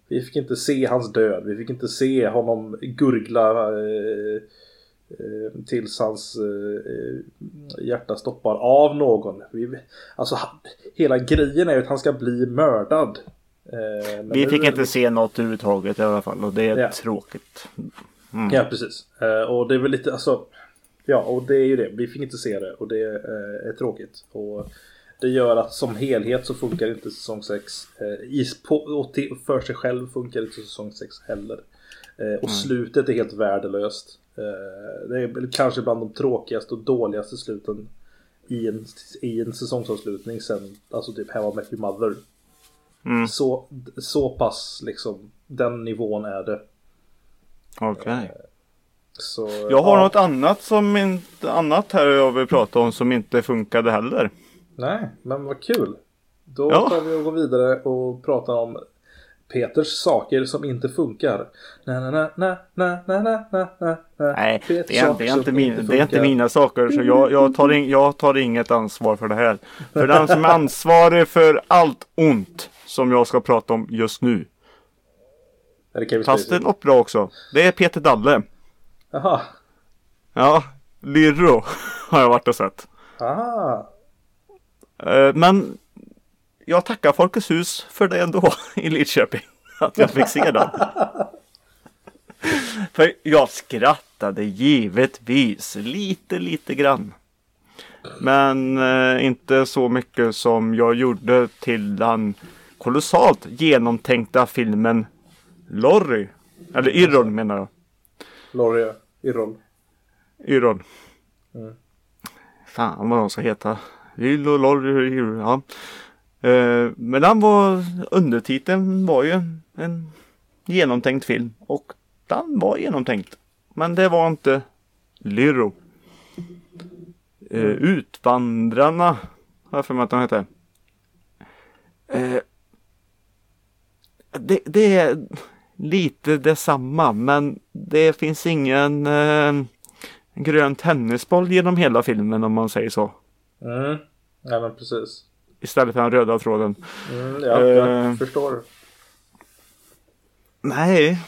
Vi fick inte se hans död. Vi fick inte se honom gurgla eh, tills hans eh, eh, hjärta stoppar av någon. Alltså, hela grejen är ju att han ska bli mördad. Eh, Vi fick inte se något överhuvudtaget i alla fall och det är Ja. tråkigt. Ja, precis. Eh, och det är väl lite, alltså. Ja, och det är ju det. Vi fick inte se det och det eh, är tråkigt. Och det gör att som helhet så funkar inte säsong 6. Eh, i, på, och för sig själv funkar inte säsong 6 heller. Eh, och slutet är helt värdelöst. Eh, det är kanske bland de tråkigaste och dåligaste sluten i en, i en säsongsavslutning sen, alltså typ How I Met Your Mother. Mm. Så, så pass liksom, den nivån är det. Okej. Så, Jag har ja. något annat som inte, annat här jag vill prata om som inte funkade heller. Nej, men vad kul. Då Ja. tar vi och går vidare och pratar om Peters saker som inte funkar. Na, na, na, na, na, na, na, na. Nej, det är, det, är inte min, det är inte mina saker så jag, jag, tar in, jag tar inget ansvar för det här. För den som är ansvarig för allt ont som jag ska prata om just nu. Fast det något bra också. Det är Peter Dalle. Jaha. Ja, Lyrro har jag varit och sett. Ah. Eh, Men jag tackar Folkets hus för det ändå i Lidköping. Att jag fick se den. För jag skrattade givetvis lite, lite grann. Men eh, inte så mycket som jag gjorde till den kolossalt genomtänkta filmen Lorry. Eller Yrrol menar jag. Laurie Yrrol. Yrrol. Mm. Fan vad de ska heta. Yllo, Lorry, Yrrol. Ja. Eh, men den var, undertiteln var ju en, genomtänkt film. Och den var genomtänkt. Men det var inte Lyro. Eh, Utvandrarna har jag för mig att de hette. Eh, det, det är lite detsamma men det finns ingen eh, grön tennisboll genom hela filmen om man säger så. Mm. Ja men precis. Istället för den röda tråden. Mm, ja, jag Eh. förstår. Nej.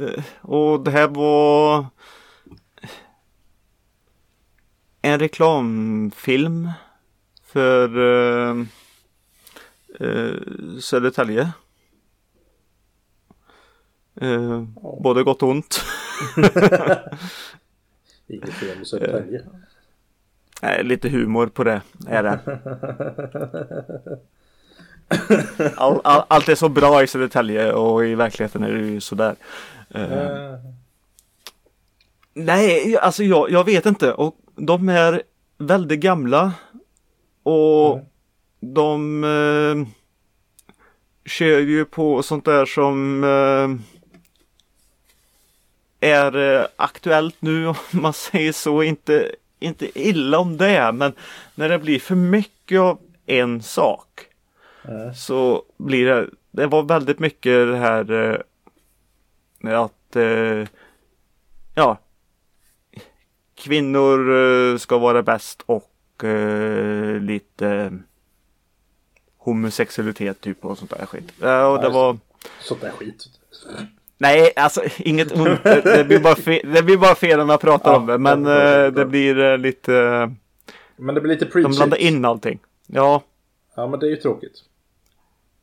Eh, Och det här var en reklamfilm för eh, eh, Södertälje. Eh, både gott och ont. Inget fel med Södertälje. Nej, lite humor på det är det. All, all, allt är så bra i Södertälje och i verkligheten är det ju sådär. Uh, Eh, nej, alltså jag, jag vet inte. Och de är väldigt gamla. Och Mm. de eh, kör ju på sånt där som eh, är eh, aktuellt nu om man säger så. Inte, inte illa om det men när det blir för mycket av en sak så blir det, det var väldigt mycket det här eh, att eh, ja kvinnor eh, ska vara bäst och lite homosexualitet typ och sånt där skit. Ja, och det. var Sånt där skit. Nej, alltså inget ont. Det, det, blir bara fel, det blir bara fel när man pratar Ja, om det. Men eh, det blir eh, lite, eh, Men det blir lite de preachy. blandar in allting. Ja, Ja men det är ju tråkigt.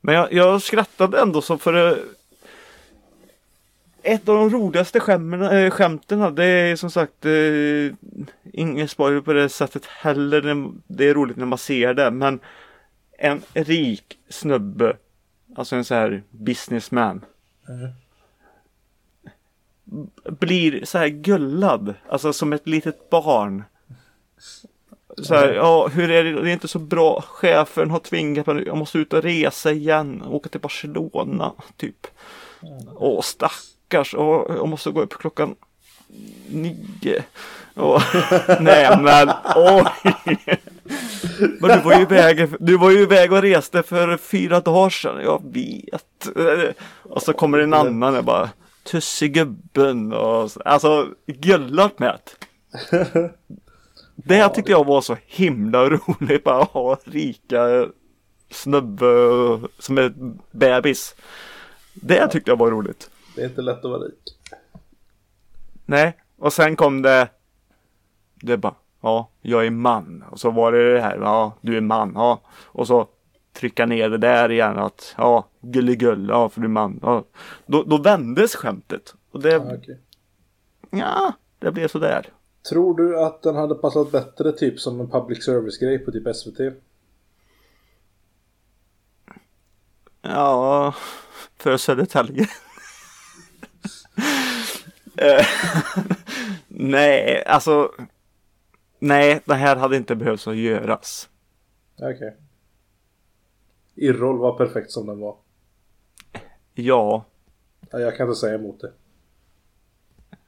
Men jag, jag skrattade ändå så för det, ett av de roligaste skämmen, äh, skämten det är som sagt äh, ingen spoiler på det sättet heller. Det- Det är roligt när man ser det men en rik snubbe, alltså en så här businessman Mm. Blir så här gullad, alltså som ett litet barn. Så här, ja, hur är det? Det är inte så bra. Chefen har tvingat mig. Jag måste ut och resa igen. Åka till Barcelona, typ. Åh, stackars. Åh, jag måste gå upp klockan nio. Åh, nej men, oj. Men du var ju iväg, du var ju iväg och reste för fyra dagar sedan. Jag vet. Och så kommer en annan och bara Tussigubben och så- alltså gullat med det. Det tyckte jag var så himla roligt. Bara ha rika snubbe som är bebis. Det tyckte jag var roligt. Det är inte lätt att vara rik. Nej, och sen kom det. Det bara, ja, jag är man. Och så var det det här, ja, du är man, ja. Och så trycka ner det där igen att, ja, gulligull, ja, för är man. Ja. Då, då vändes skämtet. Och det, Ja, okej. ja, det blev sådär. Tror du att den hade passat bättre typ som en public service-grej på typ SVT? Ja, för Södertälje. Eh, nej, alltså. Nej, det här hade inte behövt att göras. Okej. Irroll var perfekt som den var. Ja, Ja, jag kan inte säga emot det.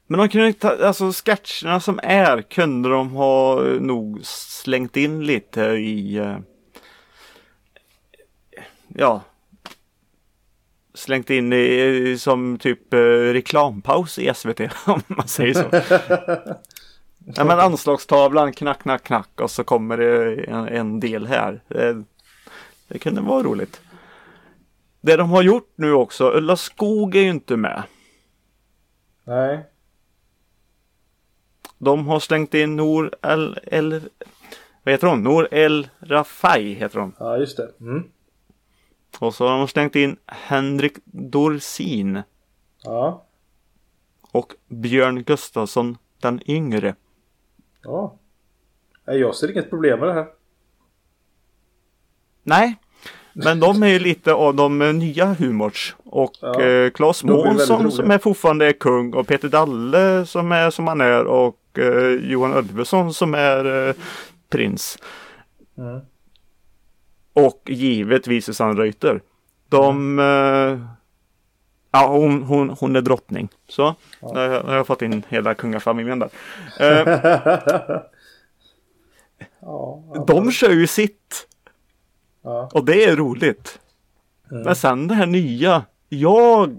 Men de kunde ta, alltså sketcherna som är kunde de ha eh, nog slängt in lite i eh, Ja Slängt in i, som typ eh, reklampaus i SVT om man säger så. ja, men anslagstavlan knack knack knack och så kommer det en, en del här. Det, det kunde vara roligt. Det de har gjort nu också, Ulla Skog är ju inte med. Nej. De har slängt in Nor El, El vad heter hon? Nor El Rafai heter hon. Ja, just det. Mm. Och så har de slängt in Henrik Dorsin Ja. och Björn Gustafsson den yngre. Ja. Jag ser inget problem med det här. Nej, men de är ju lite av de nya humors. Och Ja. eh, Claes Månsson som är fortfarande är kung och Peter Dalle som är som han är och eh, Johan Ulveson som är eh, prins. Mm. Och givetvis Susanne Reuter. De... Eh, ja, hon, hon, hon är drottning. Så, Ja. jag- nu har jag fått in hela kungafamiljen där. Eh, ja. de kör ju sitt. Ja. Och det är roligt. Mm. Men sen det här nya. Jag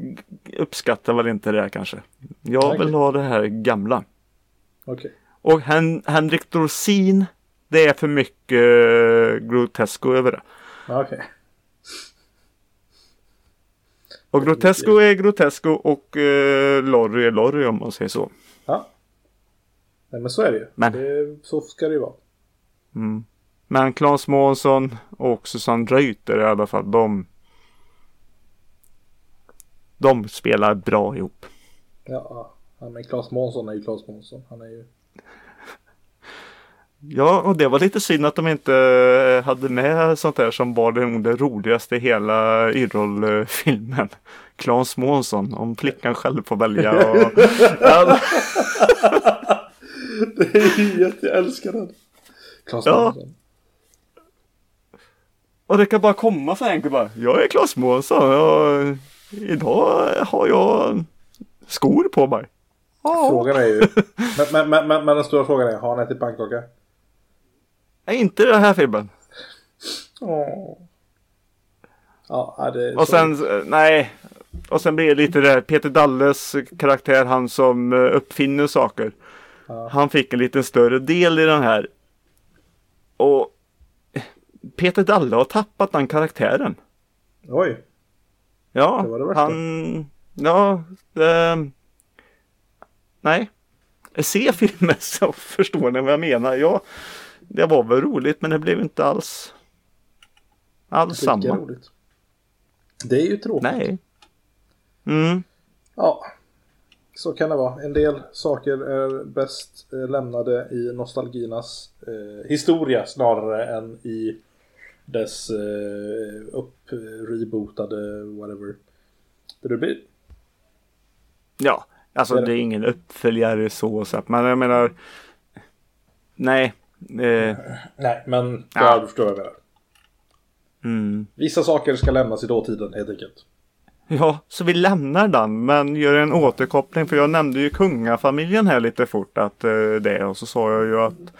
uppskattar väl inte det här kanske. Jag vill ha det här gamla. Okej. Och Hen Henrik Dorsin. Det är för mycket eh, grotesco över det. Okej. Och grotesco är grotesco och eh, Lorry är Lorry om man säger så. Ja. Nej, men så är det ju. Men- Det, så ska det ju vara. Mm. Men Claes Månsson och Susanne Reuter i alla fall, de de spelar bra ihop. Ja. Men Claes Månsson är ju Claes Månsson. Han är ju... Ja, och det var lite synd att de inte eh, hade med sånt där som var det, roligaste i hela Yrrol-filmen. Claes Månsson, om flickan själv får välja. Och... Det är ju jätte... Jag älskar den. Claes Ja. Månsson. Och det kan bara komma så enkelt bara. Jag är Claes Månsson. Jag, idag har jag skor på mig. Frågan är ju... Men, men, men, men, men den stora frågan är, har han ätit pannkaka? Nej, inte den här filmen. Åh. Ja, det är Och sen, eh, nej. Och sen blir det lite det Peter Dalles karaktär, han som eh, uppfinner saker. Ja. Han fick en lite större del i den här. Och Peter Dalle har tappat den karaktären. Oj. Ja, Det det han... Ja, det, Nej. Se filmen så förstår ni vad jag menar. Ja, det var väl roligt men det blev inte alls... Alls samma. roligt. Det är ju tråkigt. Nej. Mm. Ja. Så kan det vara. En del saker är bäst eh, lämnade i nostalginas eh, historia snarare än i dess eh, upp-rebootade whatever. Det det blir. Ja, alltså Det är det. är ingen uppföljare så sett. Men jag menar... Nej. Eh, Nej, men Ja. ja. du förstår vad jag menar. mm. Vissa saker ska lämnas i dåtiden helt enkelt. Ja, så vi lämnar den men gör en återkoppling för jag nämnde ju kungafamiljen här lite fort att eh, det och så sa jag ju att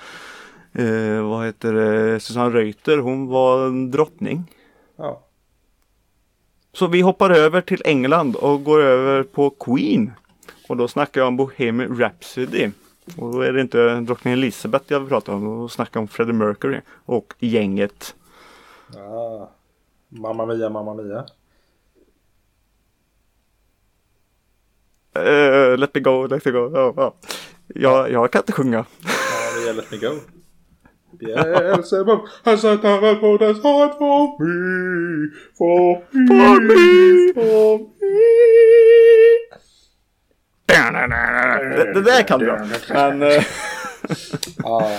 eh, vad heter det, Susanne Reuter hon var en drottning. Ja. Så vi hoppar över till England och går över på Queen. Och då snackar jag om Bohemian Rhapsody. Och då är det inte drottning Elizabeth jag vill prata om, då snackar jag om Freddie Mercury och gänget. Ah. Mamma Mia, Mamma Mia. Uh, let me go, let me go. Ja, ja. Jag, jag kan inte sjunga. Ja, det gäller Let Me Go. Beelzebub has set a report heart for me, for me, For me. for me. Det, det där kan jag. Men eh, Ja,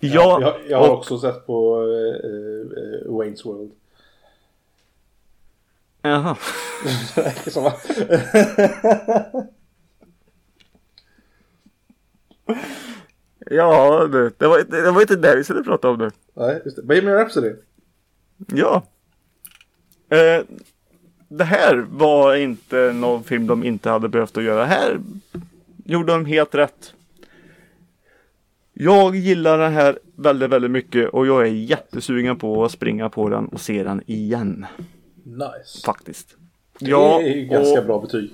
ja, jag, jag har och, också sett på eh, eh, Wayne's World. jaha. Ja, det, det, var, det, var inte det vi skulle prata om nu. Nej, just det. Bohemian Rhapsody. Ja. Eh, det här var inte någon film de inte hade behövt att göra. Här gjorde de helt rätt. Jag gillar den här väldigt, väldigt mycket och jag är jättesugen på att springa på den och se den igen. Nice. Faktiskt. Det är ju ganska och- bra betyg.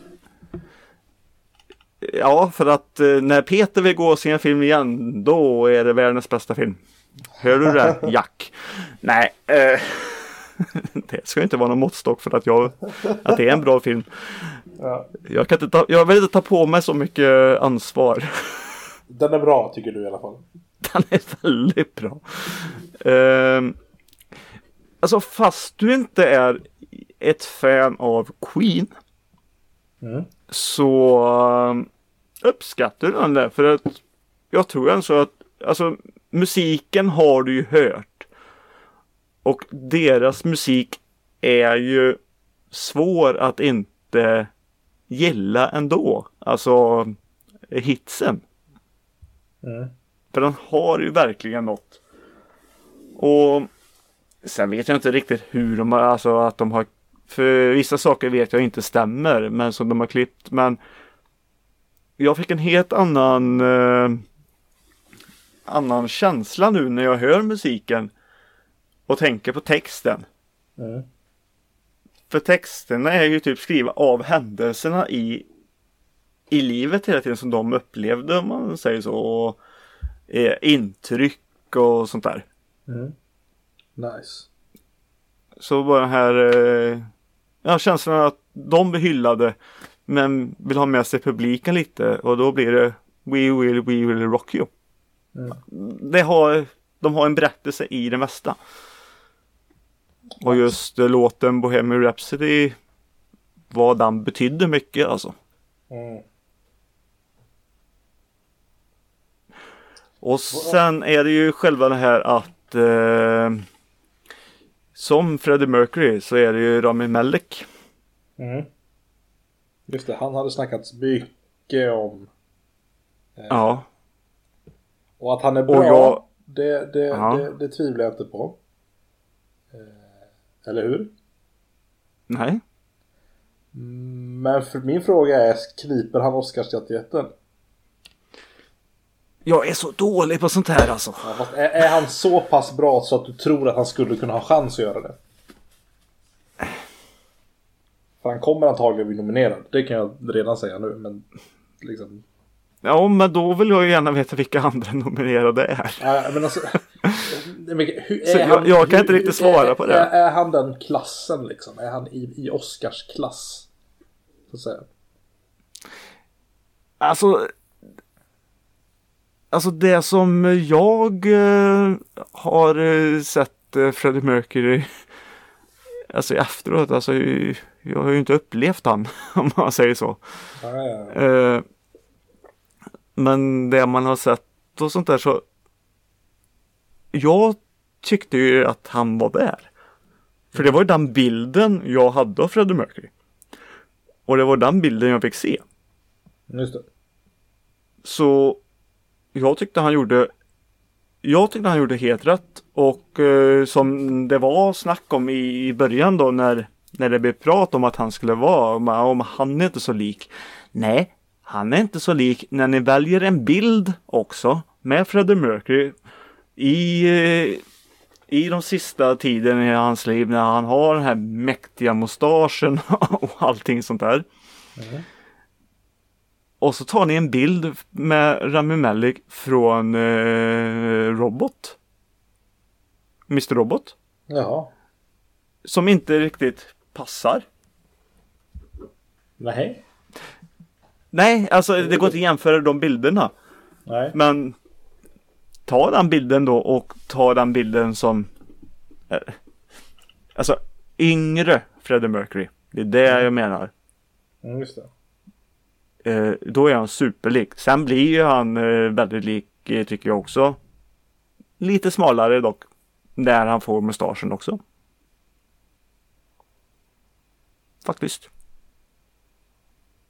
Ja, för att eh, när Peter vill gå och se en film igen, då är det världens bästa film. Hör du det, Jack? Nej, eh, det ska inte vara någon måttstock för att, jag, att det är en bra film. Ja. Jag, kan inte ta, jag vill inte ta på mig så mycket ansvar. Den är bra tycker du i alla fall. Den är väldigt bra. Ehm, alltså fast du inte är ett fan av Queen Mm. så um, uppskattar den där. För att jag tror ändå så att alltså, musiken har du ju hört. Och deras musik är ju svår att inte gilla ändå. Alltså hitsen. Mm. För den har ju verkligen något. Och sen vet jag inte riktigt hur de har, alltså att de har, för vissa saker vet jag inte stämmer, men som de har klippt, men jag fick en helt annan eh, annan känsla nu när jag hör musiken och tänker på texten. Mm. För texterna är ju typ skriva av händelserna i, i livet hela tiden som de upplevde om man säger så. Och, eh, intryck och sånt där. Mm. Nice. Så bara den här eh, ja, känslan att de blir hyllade men vill ha med sig publiken lite och då blir det We will, we will rock you. Mm. Det har, de har en berättelse i det mesta. Och just eh, låten Bohemian Rhapsody, vad den betydde mycket alltså. Mm. Och sen är det ju själva det här att eh, som Freddie Mercury så är det ju Rami Malek. Mm. Just det, han hade snackats mycket om. Ja. Och att han är bra, jag- det, det, Ja. det, det tvivlar jag inte på. Eh, Eller hur? Nej. Men för min fråga är, kniper han Oscarsstatyetten? Jag är så dålig på sånt här alltså. Ja, är, är han så pass bra så att du tror att han skulle kunna ha chans att göra det? För han kommer antagligen bli nominerad. Det kan jag redan säga nu. Men liksom... Ja, men då vill jag ju gärna veta vilka andra nominerade är. Ja, men alltså... men hur, Så jag- jag kan inte hur- riktigt svara på det. Är, är han den klassen liksom? Är han i, i Oscarsklass? Så att säga. Alltså. Alltså det som jag eh, har eh, sett eh, Freddie Mercury. Alltså efteråt, alltså jag har ju inte upplevt han om man säger så. Ja, ja, ja. Eh, men det man har sett och sånt där så. Jag tyckte ju att han var där. För det var ju den bilden jag hade av Freddie Mercury. Och det var den bilden jag fick se. Just det. Så jag tyckte han gjorde Jag tyckte han gjorde helt rätt och eh, som det var snack om i, i början då när när det blev prat om att han skulle vara om, om han är inte så lik. Nej, han är inte så lik när ni väljer en bild också med Freddie Mercury i eh, i de sista tiden i hans liv när han har den här mäktiga mustaschen och allting sånt där. Och så tar ni en bild med Rami Malek från eh, Robot. Mr Robot. Jaha. Som inte riktigt passar. Nej. Nej, alltså det går inte att jämföra de bilderna. Nej. Men ta den bilden då och ta den bilden som eh, Alltså yngre Freddie Mercury. Det är det jag menar. Mm, just det. Eh, då är han superlik. Sen blir ju han eh, väldigt lik eh, tycker jag också. Lite smalare dock. När han får mustaschen också. Faktiskt.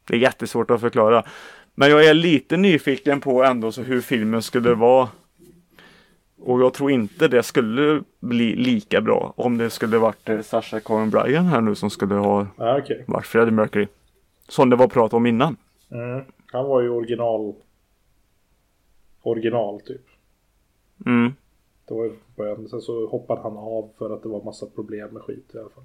Det är jättesvårt att förklara. Men jag är lite nyfiken på ändå så hur filmen skulle vara. Och jag tror inte det skulle bli lika bra om det skulle varit eh, Sasha Cohen Bryan här nu som skulle ha Ja, okej. varit Freddie Mercury. Som det var prat om innan. Mm. Han var ju original. Original typ. Mm. Det var ju början. Sen så hoppade han av för att det var massa problem med skit i alla fall.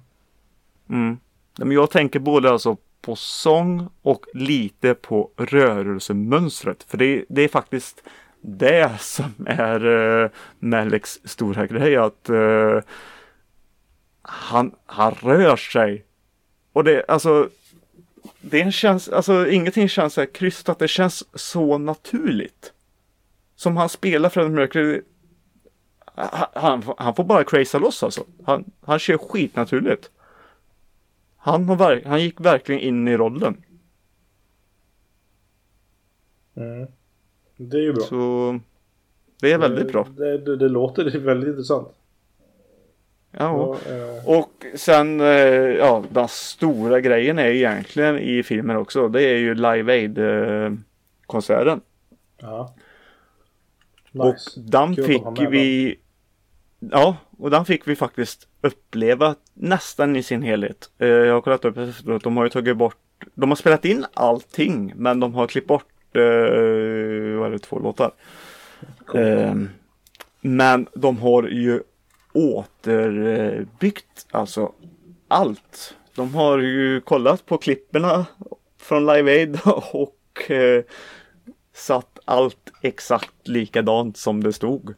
Mm. Men jag tänker både alltså på sång och lite på rörelsemönstret. För det, det är faktiskt det som är eh, uh, Maleks stora grej. Att uh, han, han rör sig. Och det alltså det känns, alltså ingenting känns så här krystat. Det känns så naturligt. Som han spelar Freddie Mercury. Han, han, får bara crazy loss alltså. Han, han kör skitnaturligt. Han, har han gick verkligen in i rollen. Mm. Det är ju bra. Så det är väldigt bra. Det, det, det låter väldigt intressant. Ja. Ja, eh, Och sen, eh, ja, den stora grejen är egentligen i filmen också. Det är ju Live Aid eh, konserten. ja. Och Nice. den Kul fick vi Ja, och den fick vi faktiskt uppleva nästan i sin helhet. Eh, jag har kollat upp efteråt. De har ju tagit bort De har spelat in allting men de har klippt bort eh, vad är det, två låtar. Eh, men de har ju återbyggt alltså allt. De har ju kollat på klipperna från Live Aid och eh, satt allt exakt likadant som det stod.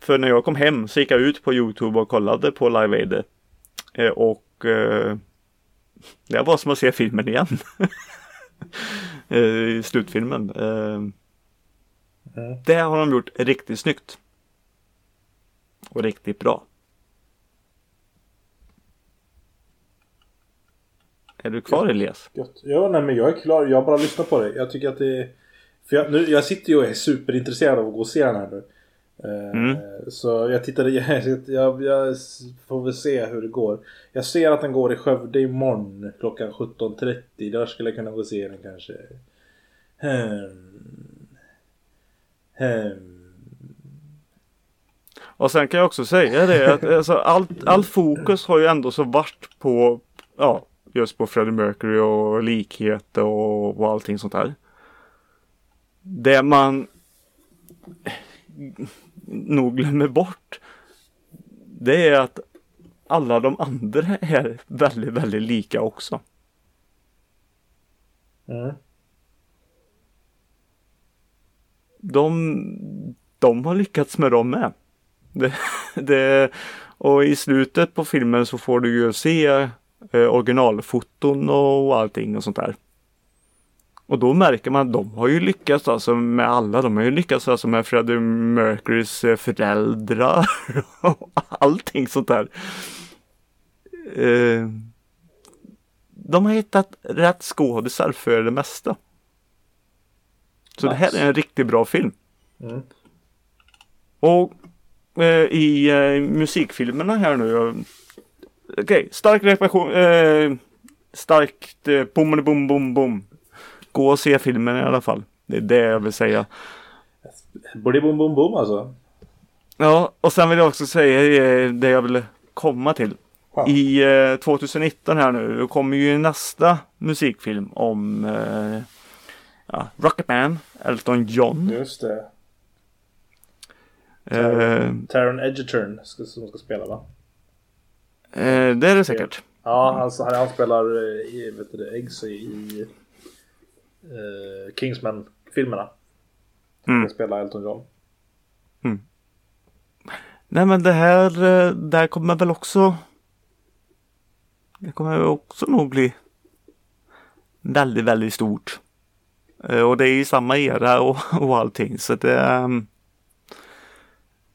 För när jag kom hem så gick jag ut på Youtube och kollade på Live Aid. Eh, och eh, det var som att se filmen igen. eh, slutfilmen. Eh, Mm. Det har de gjort riktigt snyggt. Och riktigt bra. Är du kvar Elias? Gött. Ja, nej men jag är klar. Jag bara lyssnar på det. Jag tycker att det För jag, nu, jag sitter ju och är superintresserad av att gå och se den här nu. Eh, Mm. Så jag tittade, jag, jag, jag får väl se hur det går. Jag ser att den går i Skövde imorgon klockan 17.30. Där skulle jag kunna gå se den kanske. Hmm. Hmm. Och sen kan jag också säga det att alltså, allt, all fokus har ju ändå så varit på, ja, just på Freddie Mercury och likhet och, och allting sånt där. Det man nog glömmer bort det är att alla de andra är väldigt, väldigt lika också. Mm. De, de har lyckats med dem med. Det, det, och i slutet på filmen så får du ju se eh, originalfoton och allting och sånt där. Och då märker man att de har ju lyckats alltså med alla. De har ju lyckats alltså med Freddie Mercurys eh, föräldrar och allting sånt där. Eh, de har hittat rätt skådisar för det mesta. Så det här Nice. är en riktigt bra film. Mm. Och eh, i musikfilmerna här nu. Okej, stark reparation. Eh, starkt eh, bom bom bom bom. Gå och se filmen i alla fall. Det är det jag vill säga. Body boom boom boom alltså. Ja, och sen vill jag också säga eh, det jag vill komma till. Ja. I eh, 2019 här nu, kommer ju nästa musikfilm om eh, ja, Rocketman, Elton John. Just det. Eh, Taron Egerton ska, som ska spela va? eh, det är det säkert. Ja, han, han, han spelar eh, i, vet du det, Eggsy i eh, Kingsman-filmerna. Mm. Han spelar Elton John. Nej men det här, eh, det här kommer väl också Det kommer också nog bli Väldigt, väldigt stort. Eh, Och det är i samma era och, och allting så det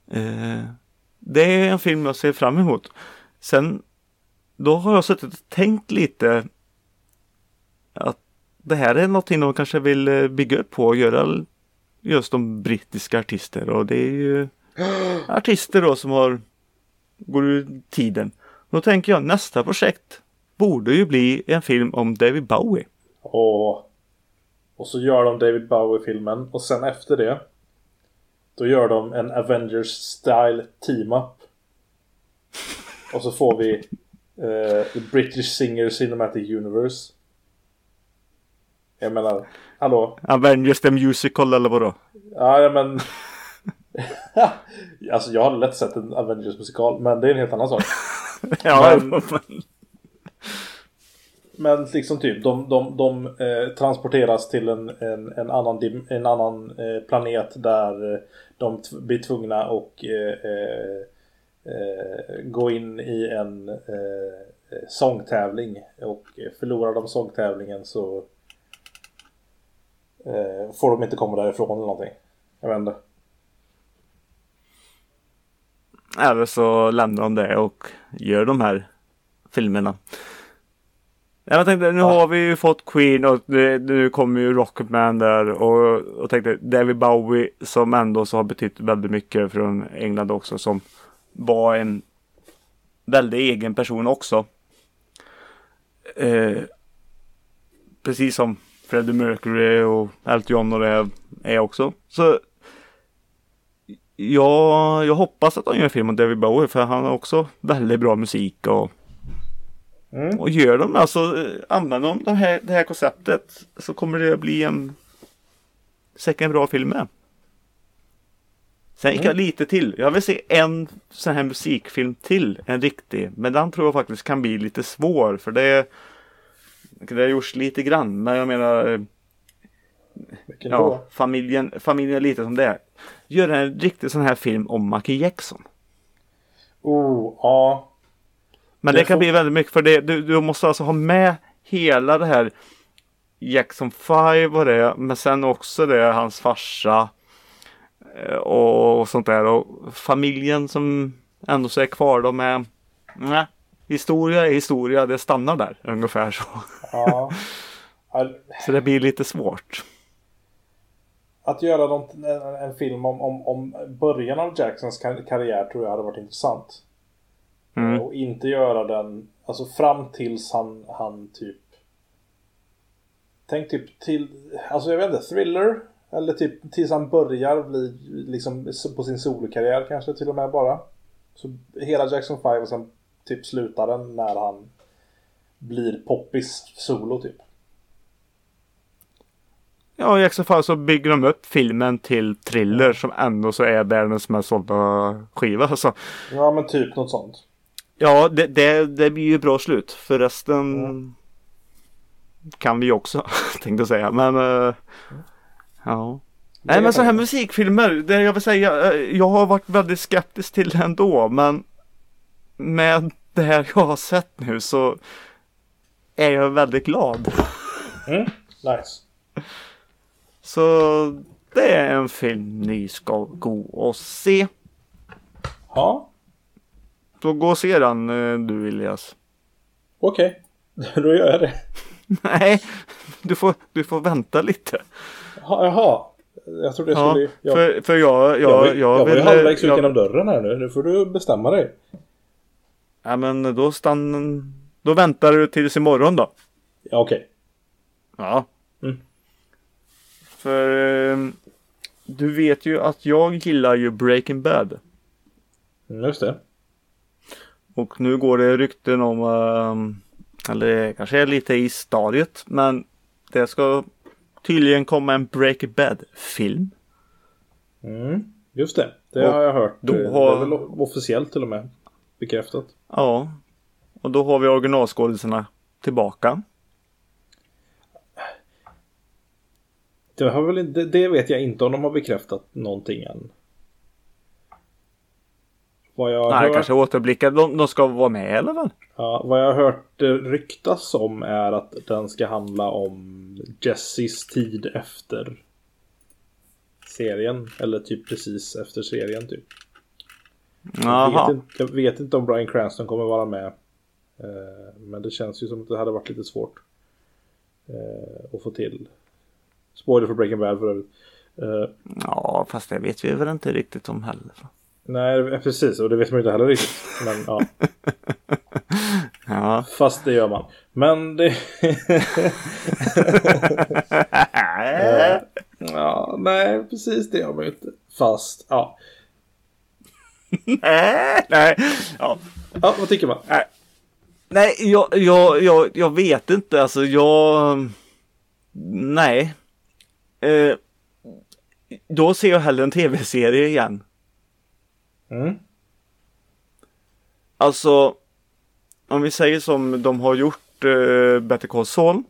eh, Det är en film jag ser fram emot. Sen Då har jag suttit och tänkt lite Att det här är någonting de kanske vill eh, bygga upp på och göra Just om brittiska artister och det är ju artister då som har går ur tiden. Då tänker jag nästa projekt borde ju bli en film om David Bowie. Och, och så gör de David Bowie-filmen och sen efter det Då gör de en Avengers style team-up. Och så får vi eh, The British Singer Cinematic Universe. Jag menar, hallå? Avengers the Musical eller vadå? Ja, ja, men... alltså jag har lätt sett en Avengers musikal, men det är en helt annan sak. ja, Men- Men liksom typ, de, de, de eh, transporteras till en, en, en annan, dim, en annan eh, planet där eh, de blir tvungna att eh, eh, eh, gå in i en sångtävling. Och förlorar de sångtävlingen så eh, får de inte komma därifrån eller någonting. Jag vet inte. Eller så lämnar de det och gör de här filmerna. Jag tänkte, nu Ja. har vi ju fått Queen och det, nu kommer ju Rocketman där och, och tänkte David Bowie som ändå så har betytt väldigt mycket från England också som var en väldigt egen person också. Eh, precis som Freddie Mercury och Elton John och det är, är också. Så Ja, jag hoppas att de gör film om David Bowie för han har också väldigt bra musik och, Mm. och gör de alltså, använder de det här, det här konceptet så kommer det att bli en säkert en bra film med. Sen gick Mm. jag lite till. Jag vill se en sån här musikfilm till, en riktig. Men den tror jag faktiskt kan bli lite svår för det det har gjorts lite grann. Men jag menar eh, Vilken Ja, då? familjen, familjen är lite som det är. Gör en riktig sån här film om Michael Jackson. Oh, ja. Men Det det kan får- bli väldigt mycket för det. Du, du måste alltså ha med hela det här Jackson 5 och det. Men sen också det hans farsa. eh, Och sånt där. Och familjen som ändå så är kvar. De är. Nej, historia är historia. Det stannar där ungefär så. ja. Så det blir lite svårt. att göra en, en film om, om, om början av Jacksons kar- karriär tror jag hade varit intressant. Mm. Och inte göra den, alltså fram tills han, han typ Tänk typ till, alltså jag vet inte, thriller? Eller typ tills han börjar bli liksom på sin solokarriär kanske till och med bara. Så hela Jackson 5 och sen typ slutar den när han blir poppis solo typ. Ja, i Jackson 5 så bygger de upp filmen till thriller som ändå så är världens mest sålda skiva. Så, Ja men typ något sånt. ja, det, det, det blir ju bra slut. För resten kan vi också, tänkte jag säga. Men eh, ja. Nej men så här musikfilmer, det jag vill säga, eh, jag har varit väldigt skeptisk till det ändå. Men med det här jag har sett nu så är jag väldigt glad. Mm, nice. Så det är en film ni ska gå och se. Ja, Så gå och se den eh, du Elias. okej. Då gör jag det. Nej, du får, du får vänta lite. Ha- Jaha. Jag trodde jag Ja, skulle... Jag, för, för jag, jag, jag, jag, jag var ju vill- halvvägs ut genom dörren här nu. Nu får du bestämma dig. Ja men då stann... Då väntar du tills imorgon då. Ja, okej. Ja. Mm. För eh, du vet ju att jag gillar ju Breaking Bad. Mm, Just det. Och nu går det rykten om, eh, eller det kanske är lite i stadiet, men det ska tydligen komma en Breaking Bad-film. Mm, just det. Det Och har jag hört. då Det har- är väl officiellt till och med. Bekräftat. Ja. Och då har vi originalskådisarna tillbaka. Det, har väl, inte- det vet jag inte om de har bekräftat någonting än. Vad jag, Nej, hört, kanske återblickar. De, de ska vara med eller väl? ja, vad jag har hört eh, ryktas om är att den ska handla om Jessies tid efter serien. Eller typ precis efter serien typ. Jag vet, inte, jag vet inte om Brian Cranston kommer vara med. Eh, men det känns ju som att det hade varit lite svårt eh, att få till. Spoiler för Breaking Bad för övrigt. Eh, Ja, fast det vet vi väl inte riktigt om heller. nej, precis. Och det vet man ju inte heller riktigt. Men ja, Ja. fast det gör man. Men det... Ja, nej, precis det gör man ju inte. Fast, ja. Nej, nej. Ja. Ja, vad tycker man? Nej, jag, jag, jag, jag vet inte. Alltså, jag... Nej. Eh, då ser jag hellre en tv-serie igen. Mm. Alltså, om vi säger som de har gjort eh, Better Call Saul.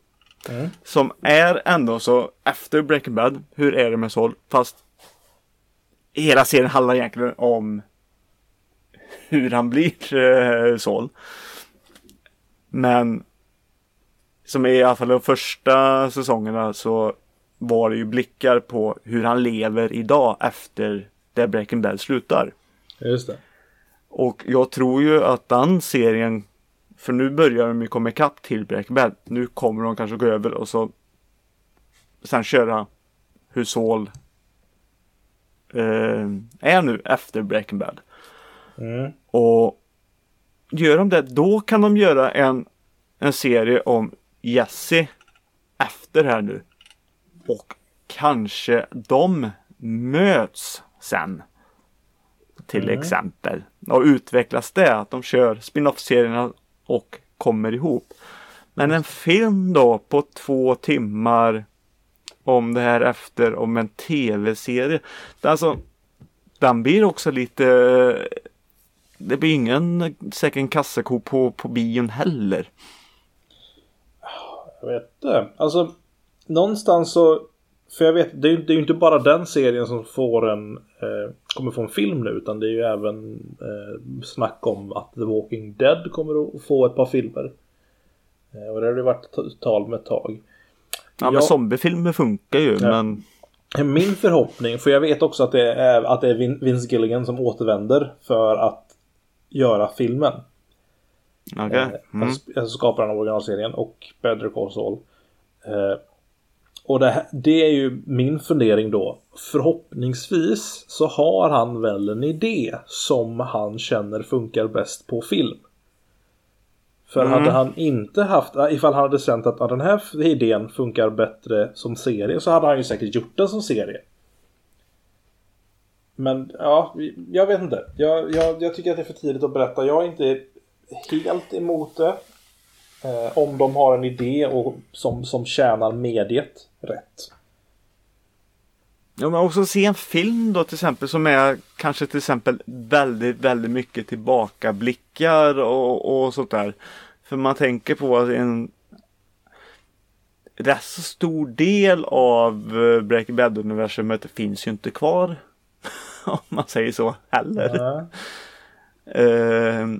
Mm. Som är ändå så efter Breaking Bad. Hur är det med Saul? Fast hela serien handlar egentligen om hur han blir eh, Saul. Men som i alla fall de första säsongerna så var det ju blickar på hur han lever idag efter det Breaking Bad slutar. Just det. Och jag tror ju att den serien, för nu börjar de ju komma ikapp till Breaking Bad. Nu kommer de kanske gå över och så sen köra hur Saul eh, är nu efter Breaking Bad. Mm. Och gör de det, då kan de göra en, en serie om Jesse efter här nu. Och kanske de möts sen. Till exempel. Och utvecklas det, att de kör spin-off-serierna och kommer ihop. Men en film då på två timmar om det här efter, om en tv-serie. Alltså, den blir också lite det blir ingen second kassako på, på bion heller. Jag vet inte. Alltså, någonstans så... För jag vet, det är ju det är ju inte bara den serien som får en... Eh, kommer få en film nu, utan det är ju även eh, snack om att The Walking Dead kommer att få ett par filmer. Eh, och det har det varit tal med ett tag. Ja, men Ja. zombiefilmer funkar ju, Ja. men Min förhoppning, för jag vet också att det är, att det är Vin- Vince Gilligan som återvänder för att göra filmen. okej. Eh, Mm. Alltså skaparen av originalserien och Better Call Saul. Eh, Och det, det är ju min fundering då. Förhoppningsvis så har han väl en idé som han känner funkar bäst på film. För mm. hade han inte haft, ifall han hade känt att den här idén funkar bättre som serie så hade han ju säkert gjort den som serie. Men ja, jag vet inte. Jag, jag, jag tycker att det är för tidigt att berätta. Jag är inte helt emot det. Eh, om de har en idé och, som, som tjänar mediet rätt. Ja men också se en film då till exempel som är kanske till exempel väldigt, väldigt mycket tillbakablickar och, och sånt där. För man tänker på att en rätt så stor del av eh, Breaking Bad-universumet finns ju inte kvar. Om man säger så heller. Mm. Uh,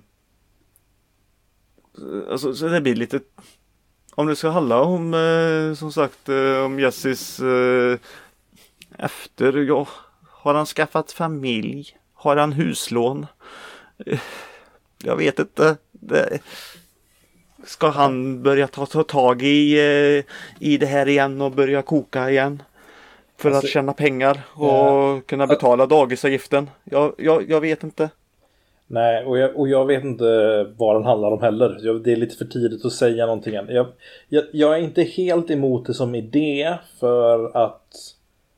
alltså, så det blir lite om det ska handla om eh, som sagt eh, om Jessis eh, efter, ja, har han skaffat familj? Har han huslån? Jag vet inte. Det, ska han börja ta, ta tag i, i det här igen och börja koka igen? För alltså, att tjäna pengar och ja. kunna betala dagisavgiften. Jag, jag, jag vet inte. Nej, och jag, och jag vet inte vad den handlar om heller. Det är lite för tidigt att säga någonting än. Jag, jag, jag är inte helt emot det som idé för att...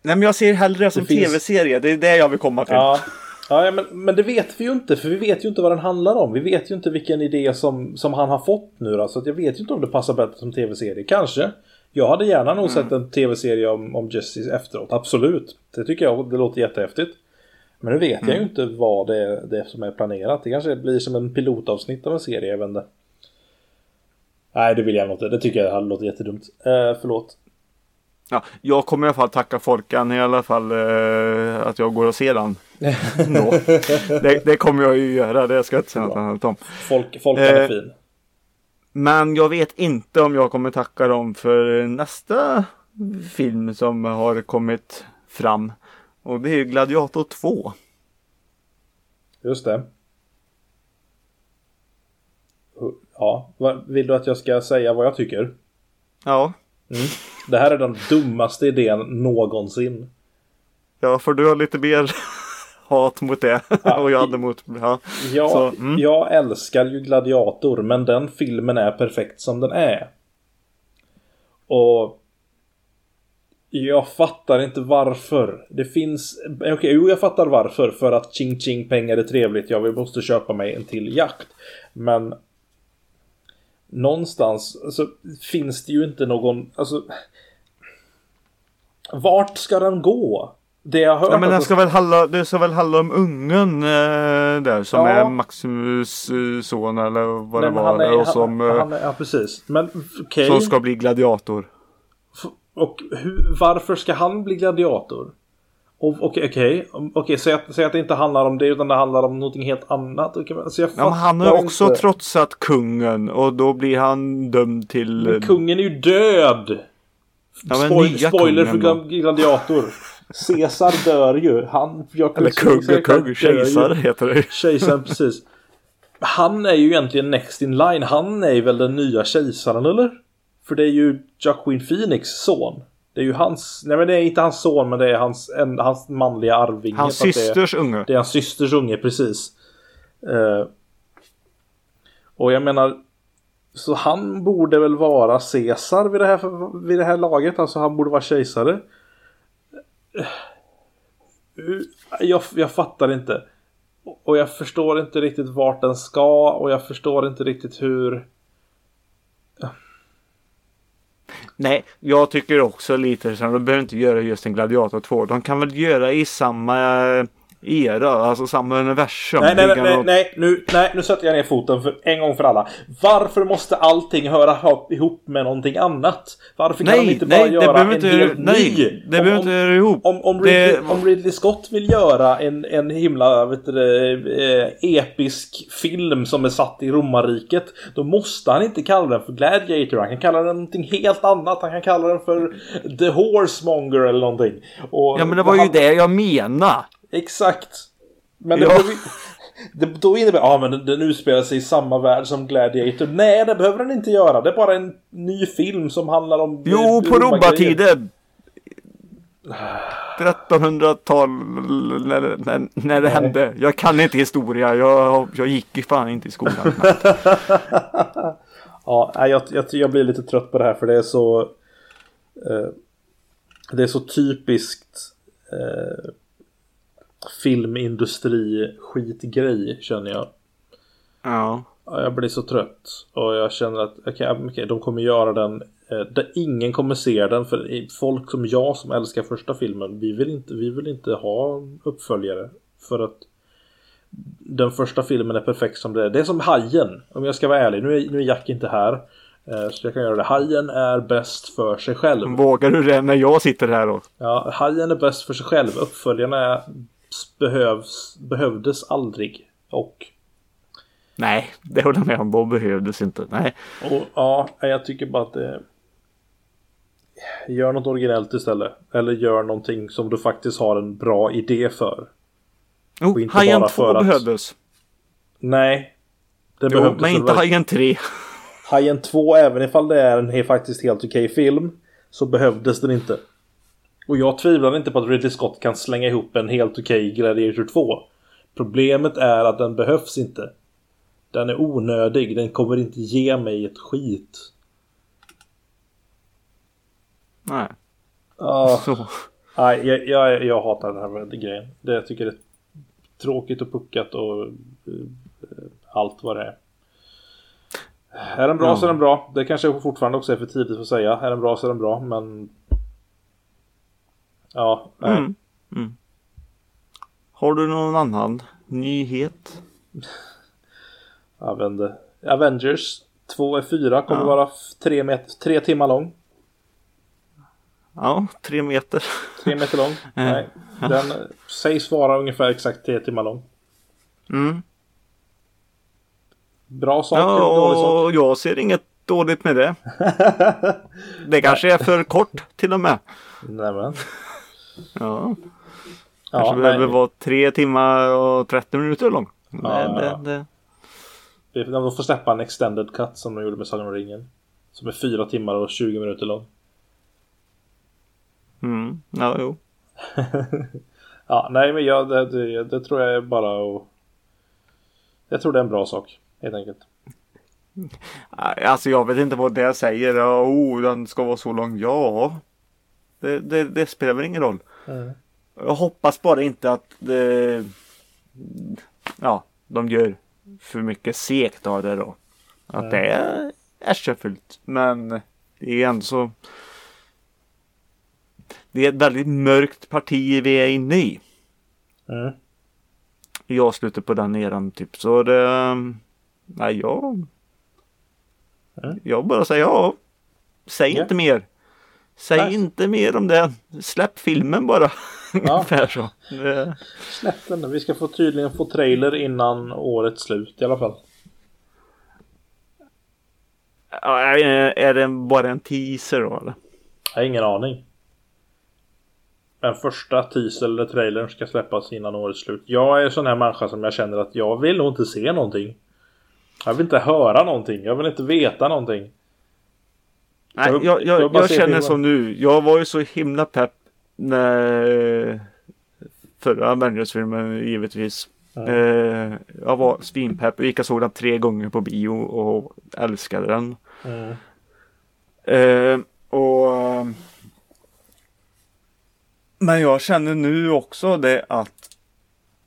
Nej, men jag ser hellre det som finns... tv-serie. Det är det jag vill komma till. Ja, ja men, men det vet vi ju inte. För vi vet ju inte vad den handlar om. Vi vet ju inte vilken idé som, som han har fått nu. Då, så jag vet ju inte om det passar bättre som tv-serie. Kanske. Jag hade gärna nog mm. sett en tv-serie om, om Jesse efteråt. Absolut. Det tycker jag det låter jättehäftigt. Men nu vet mm. jag ju mm. inte vad det är, det som är planerat. Det kanske blir som en pilotavsnitt av en serie, jag vet inte. Nej, det vill jag inte. Det tycker jag låter jättedumt. Eh, förlåt. Ja, jag kommer i alla fall tacka folkan i alla fall eh, att jag går och ser den. det, det, kommer jag ju göra, det ska jag inte säga något annat om. Folk, folkan är eh, fin. Men jag vet inte om jag kommer tacka dem för nästa film som har kommit fram. Och det är Gladiator 2. Just det. Ja, vill du att jag ska säga vad jag tycker? Ja. Mm. Det här är den dummaste idén någonsin. Ja, för du har lite mer hat mot det. Ja, och jag hade mot... Ja. Jag, Så, mm. jag älskar ju Gladiator, men den filmen är perfekt som den är. Och jag fattar inte varför. Det finns... Okej, okay, jo jag fattar varför. För att ching ching pengar är trevligt. Jag måste köpa mig en till jakt. Men... Någonstans så finns det ju inte någon... Alltså... Vart ska den gå? Det jag hört ja, men den ska väl handla, det ska väl handla om ungen eh, där som ja. är Maximus eh, son eller vad Nej, det var. Är, och som, han, han är, ja, precis. Men, okay. Som ska bli gladiator. Och hur, varför ska han bli gladiator? Okej, okej. Okay, okay. okay, säg, att, säg att det inte handlar om det utan det handlar om någonting helt annat. Alltså ja, men han har också inte. trotsat kungen och då blir han dömd till... Men kungen är ju död! Ja, Spoil spoiler för gladiator. Caesar dör ju. Han, jag Eller kung, kung, kejsare heter det. Kejsaren, precis. Han är ju egentligen next in line. Han är väl den nya kejsaren, eller? För det är ju Joaquin Phoenix son. Det är ju hans, nej men det är inte hans son men det är hans, en, hans manliga arvinge. Hans systers det är, unge. Det är hans systers unge, precis. Uh, och jag menar, så han borde väl vara Caesar vid det här, vid det här laget. Alltså han borde vara kejsare. Jag, jag fattar inte. Och jag förstår inte riktigt vart den ska och jag förstår inte riktigt hur... Nej, jag tycker också lite så de behöver inte göra just en Gladiator 2. De kan väl göra i samma eh, era, alltså samma universum. Nej, nej, nej, nej, nej, nu, nej, nu sätter jag ner foten för en gång för alla. Varför måste allting höra ihop med någonting annat? Varför kan nej, de inte bara nej, göra en inte, helt nej, ny? Det behöver inte höra ihop. Om, om, Ridley, det... om Ridley Scott vill göra en, en himla vet du, eh, episk film som är satt i romarriket, då måste han inte kalla den för Gladiator. Han kan kalla den någonting helt annat. Han kan kalla den för The Horsemonger eller någonting. Och ja, men det var han... ju det jag menade. Exakt. Men det, ja. det, då innebär ja men den, den utspelar sig i samma värld som Gladiator. Nej, det behöver den inte göra. Det är bara en ny film som handlar om... Jo, på romartider. 1300-tal när, när, när det hände. Jag kan inte historia. Jag, jag gick fan inte i skolan. ja, jag, jag, jag blir lite trött på det här för det är så eh, Det är så typiskt eh, filmindustri skitgrej känner jag. Ja. Jag blir så trött och jag känner att okay, okay, de kommer göra den eh, där ingen kommer se den för folk som jag som älskar första filmen vi vill inte, vi vill inte ha uppföljare för att den första filmen är perfekt som det är. Det är som Hajen om jag ska vara ärlig. Nu är, nu är Jack inte här. Eh, så jag kan göra det. Hajen är bäst för sig själv. Vågar du det när jag sitter här då? Ja, Hajen är bäst för sig själv. Uppföljarna behövs, behövdes aldrig. Och Nej, det håller jag med om. De behövdes inte. Nej. Och, ja, jag tycker bara att det... Gör något originellt istället. Eller gör någonting som du faktiskt har en bra idé för. Oh, Hajen 2 att... behövdes. Nej. Det jo, behövdes men inte Hajen 3. Hajen 2, även ifall det är en faktiskt helt okej film. Så behövdes den inte. Och jag tvivlar inte på att Ridley Scott kan slänga ihop en helt okej okay Gladiator 2. Problemet är att den behövs inte. Den är onödig. Den kommer inte ge mig ett skit. Nej. Uh, Så. Nej, jag, jag, jag hatar den här grejen. Det jag tycker det är tråkigt och puckat och uh, allt vad det är. Är den bra ja. så är den bra. Det kanske fortfarande också är för tidigt att säga. Är den bra så är den bra, men... Ja, nej. Mm. Mm. Har du någon annan nyhet? Jag vet inte. Avengers 2 är 4 kommer ja. vara 3 met- tre timmar lång. Ja, 3 meter. 3 meter lång. Nej. Den sägs vara ungefär exakt 3 timmar lång. Mm. Bra sak ja, dålig sak? Jag ser inget dåligt med det. det kanske är för kort till och med. Nämen. Ja. Kanske ja, behöver vara 3 timmar och 30 minuter lång. Ja, det, det, det. De får släppa en extended cut som de gjorde med Sagan om ringen. Som är 4 timmar och 20 minuter lång. Mm, ja jo. ja, nej men jag, det, det, det, tror jag är bara att... Jag tror det är en bra sak, helt enkelt. Alltså jag vet inte vad det säger. Oh, den ska vara så lång. Ja, det, det, det spelar väl ingen roll. Mm. Jag hoppas bara inte att det, ja, de gör för mycket sekt av det då. Att mm. det är ärsefullt. Men det är ändå så. Det är ett väldigt mörkt parti vi är inne i. Mm. I avslutet på den eran typ. Så det. Nej jag. Mm. Jag bara säger ja. Säg yeah. inte mer. Säg Nej. inte mer om det. Släpp filmen bara. Ja. Ungefär så. Släpp den. Vi ska få tydligen få trailer innan årets slut i alla fall. Ja, är det bara en teaser då eller? Jag har ingen aning. Den första teaser eller trailern ska släppas innan årets slut. Jag är sån här människa som jag känner att jag vill nog inte se någonting. Jag vill inte höra någonting. Jag vill inte veta någonting. Nej, jag, jag, jag, jag känner som nu. Jag var ju så himla pepp när förra Avengers-filmen givetvis. Mm. Eh, jag var svinpepp. gick och såg den tre gånger på bio och älskade den. Mm. Eh, och Men jag känner nu också det att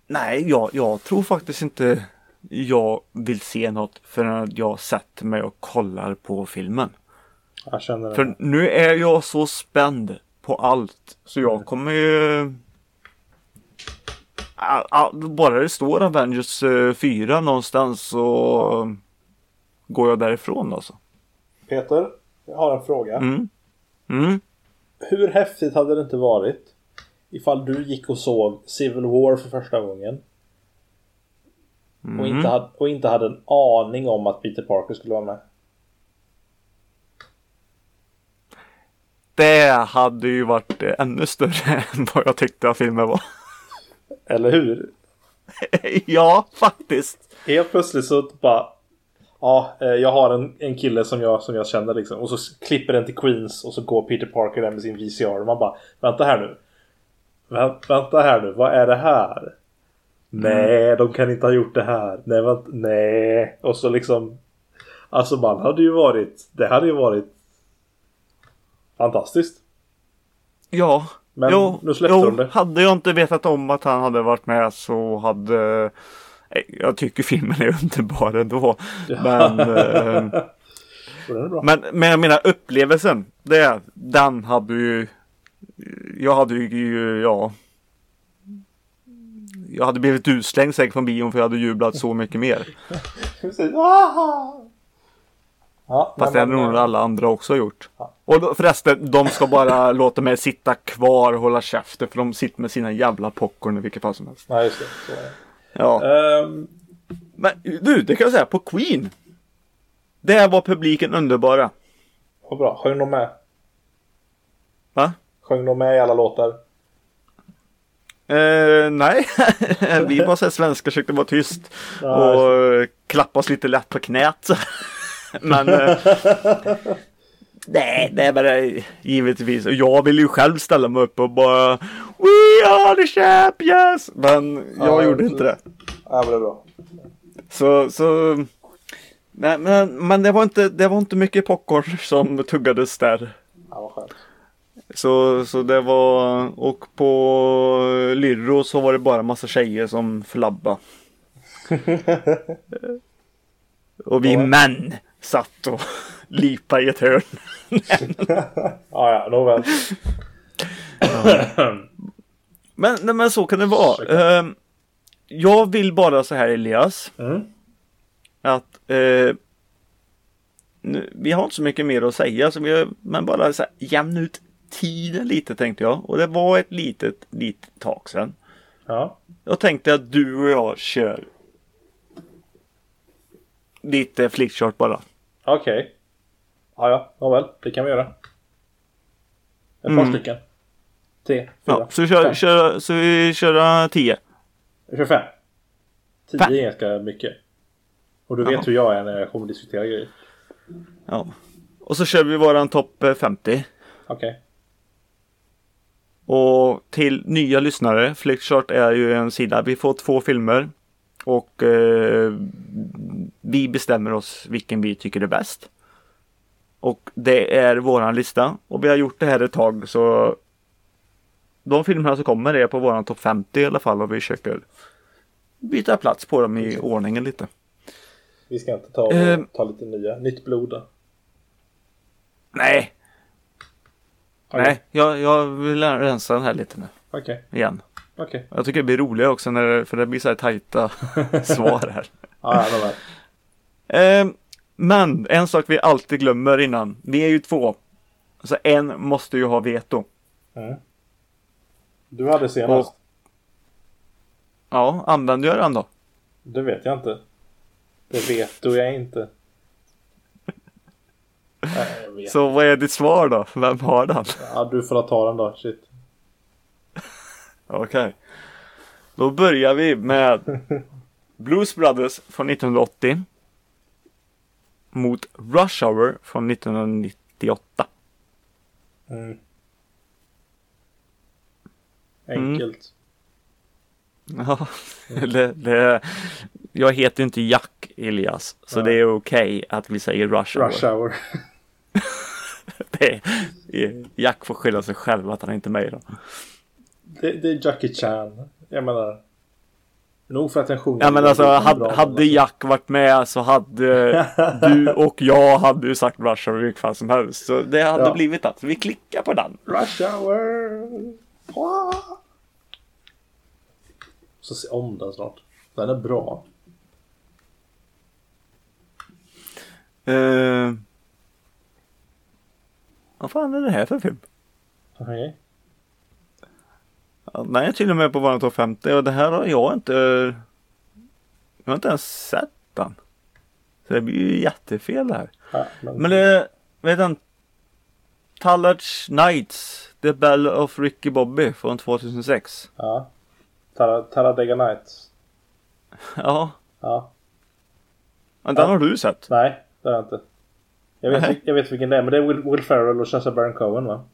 Nej, jag, jag tror faktiskt inte jag vill se något förrän jag sätter mig och kollar på filmen. Jag känner det. För nu är jag så spänd på allt. Så jag mm. kommer ju... Bara det står Avengers 4 eh, någonstans så går jag därifrån alltså. Peter, jag har en fråga. Mm. Mm. Hur häftigt hade det inte varit ifall du gick och såg Civil War för första gången? Mm. Och, inte hade, och inte hade en aning om att Peter Parker skulle vara med? Det hade ju varit ännu större än vad jag tyckte att filmen var. Eller hur? ja, faktiskt. Helt plötsligt så bara Ja, eh, jag har en, en kille som jag, som jag känner liksom. Och så klipper den till Queens och så går Peter Parker där med sin VCR. Och man bara, vänta här nu. Vänt, vänta här nu, vad är det här? Nej, de kan inte ha gjort det här. Nej, vänta, nej. Och så liksom... Alltså man hade ju varit... Det hade ju varit... Fantastiskt. Ja. Men jo, nu släppte jo, de det. hade jag inte vetat om att han hade varit med så hade... Nej, Jag tycker filmen är underbar ändå. Men, eh, men, men jag menar upplevelsen. Det, den hade ju... Jag hade ju, ja... Jag hade blivit utslängd säkert från bion för jag hade jublat så mycket mer. Ja, Fast det hade nog eh, alla andra också gjort. Ja. Och då, förresten, de ska bara låta mig sitta kvar och hålla käften för de sitter med sina jävla popcorn i vilket fall som helst. Nej, just det. Så är det. Ja. Ehm, Men du, det kan jag säga på Queen. Där var publiken underbara. vad bra. Sjöng de med? Va? Sjöng de med i alla låtar? Eh, nej, vi bara så svenskar försökte vara tyst. Och klappa oss lite lätt på knät. Men eh, Nej, det är bara givetvis. Och jag vill ju själv ställa mig upp och bara We are the champions! Men jag Ja, gjorde inte det. Ja, men det är bra. Så, så Nej, men, men det var inte, det var inte mycket popcorn som tuggades där. Ja, vad skönt. Så, så det var, och på Lyrro så var det bara massa tjejer som flabba. och vi Ja. män satt och lipa i ett hörn. Ja, ja, nåväl. Men, nej, men så kan det vara. Ehm, jag vill bara så här Elias. Mm. Att eh, nu, vi har inte så mycket mer att säga. Så vi men bara så här, jämna ut tiden lite tänkte jag. Och det var ett litet, litet tag sedan. Ja. Jag tänkte att du och jag kör lite flickchart bara. Okej. Ja, ja. Nåväl. Det kan vi göra. Ett par Mm. stycken. Tre, fyra, Ja, så, kör, fem. kör, så vi kör 10. Jag kör fem. Tio Fem. är ganska mycket. Och du vet hur jag är när jag kommer diskutera grejer. Ja. Och så kör vi våran topp eh, 50. Okej. Och till nya lyssnare, Flickchart är ju en sida. Vi får två filmer. Och eh, vi bestämmer oss vilken vi tycker är bäst. Och det är våran lista. Och vi har gjort det här ett tag så de filmerna som kommer är på våran topp 50 i alla fall och vi försöker byta plats på dem i ordningen lite. Vi ska inte ta, Ehm. ta lite nya. Nytt blod då. Nej, Okej. nej, jag, jag vill rensa den här lite nu Okej. igen. Okej. Jag tycker det blir roligare också när det, för det blir så här tajta svar här. Ja, nåväl. Eh, men en sak vi alltid glömmer innan. Vi är ju två. Så en måste ju ha veto. Mm. Du hade senast. Och- Ja, använder jag den då? Det vet jag inte. Det vet du jag inte. Nej, jag. Så vad är ditt svar då? Vem har den? Ja, du får ta den då. Shit. Okej. Då börjar vi med Blues Brothers från 1980. Mot Rush Hour från 1998. Mm. Enkelt. Ja, det, det, jag heter inte Jack Elias. Så Nej. det är okej att vi säger Rush Hour. Rush hour. Det är, Jack får skylla sig själv att han inte är med då. Det, det är Jackie Chan. Jag menar. Nog för att den sjunger. Ja men alltså hade, hade alltså- Jack varit med så hade du och jag hade ju sagt Rush Hour vilket fall som helst. Så det hade Ja. blivit att vi klickar på den. Rush hour. Så se om den snart. Den är bra. Uh, vad fan är det här för film? Okej. Ja, Den är till och med på våran topp 50 och det här har jag inte Jag har inte ens sett den. Så det blir ju jättefel det här. Ja, men, Men det, vet du, Tallards Nights, The Bell of Ricky Bobby från 2006. Ja. Talladega Nights. Ja, Ja. men den Ja. har du sett. Nej, det har jag inte. Jag vet, Nej. jag vet vilken det är, men det är Will, Will Ferrell och Sacha Baron Cohen va?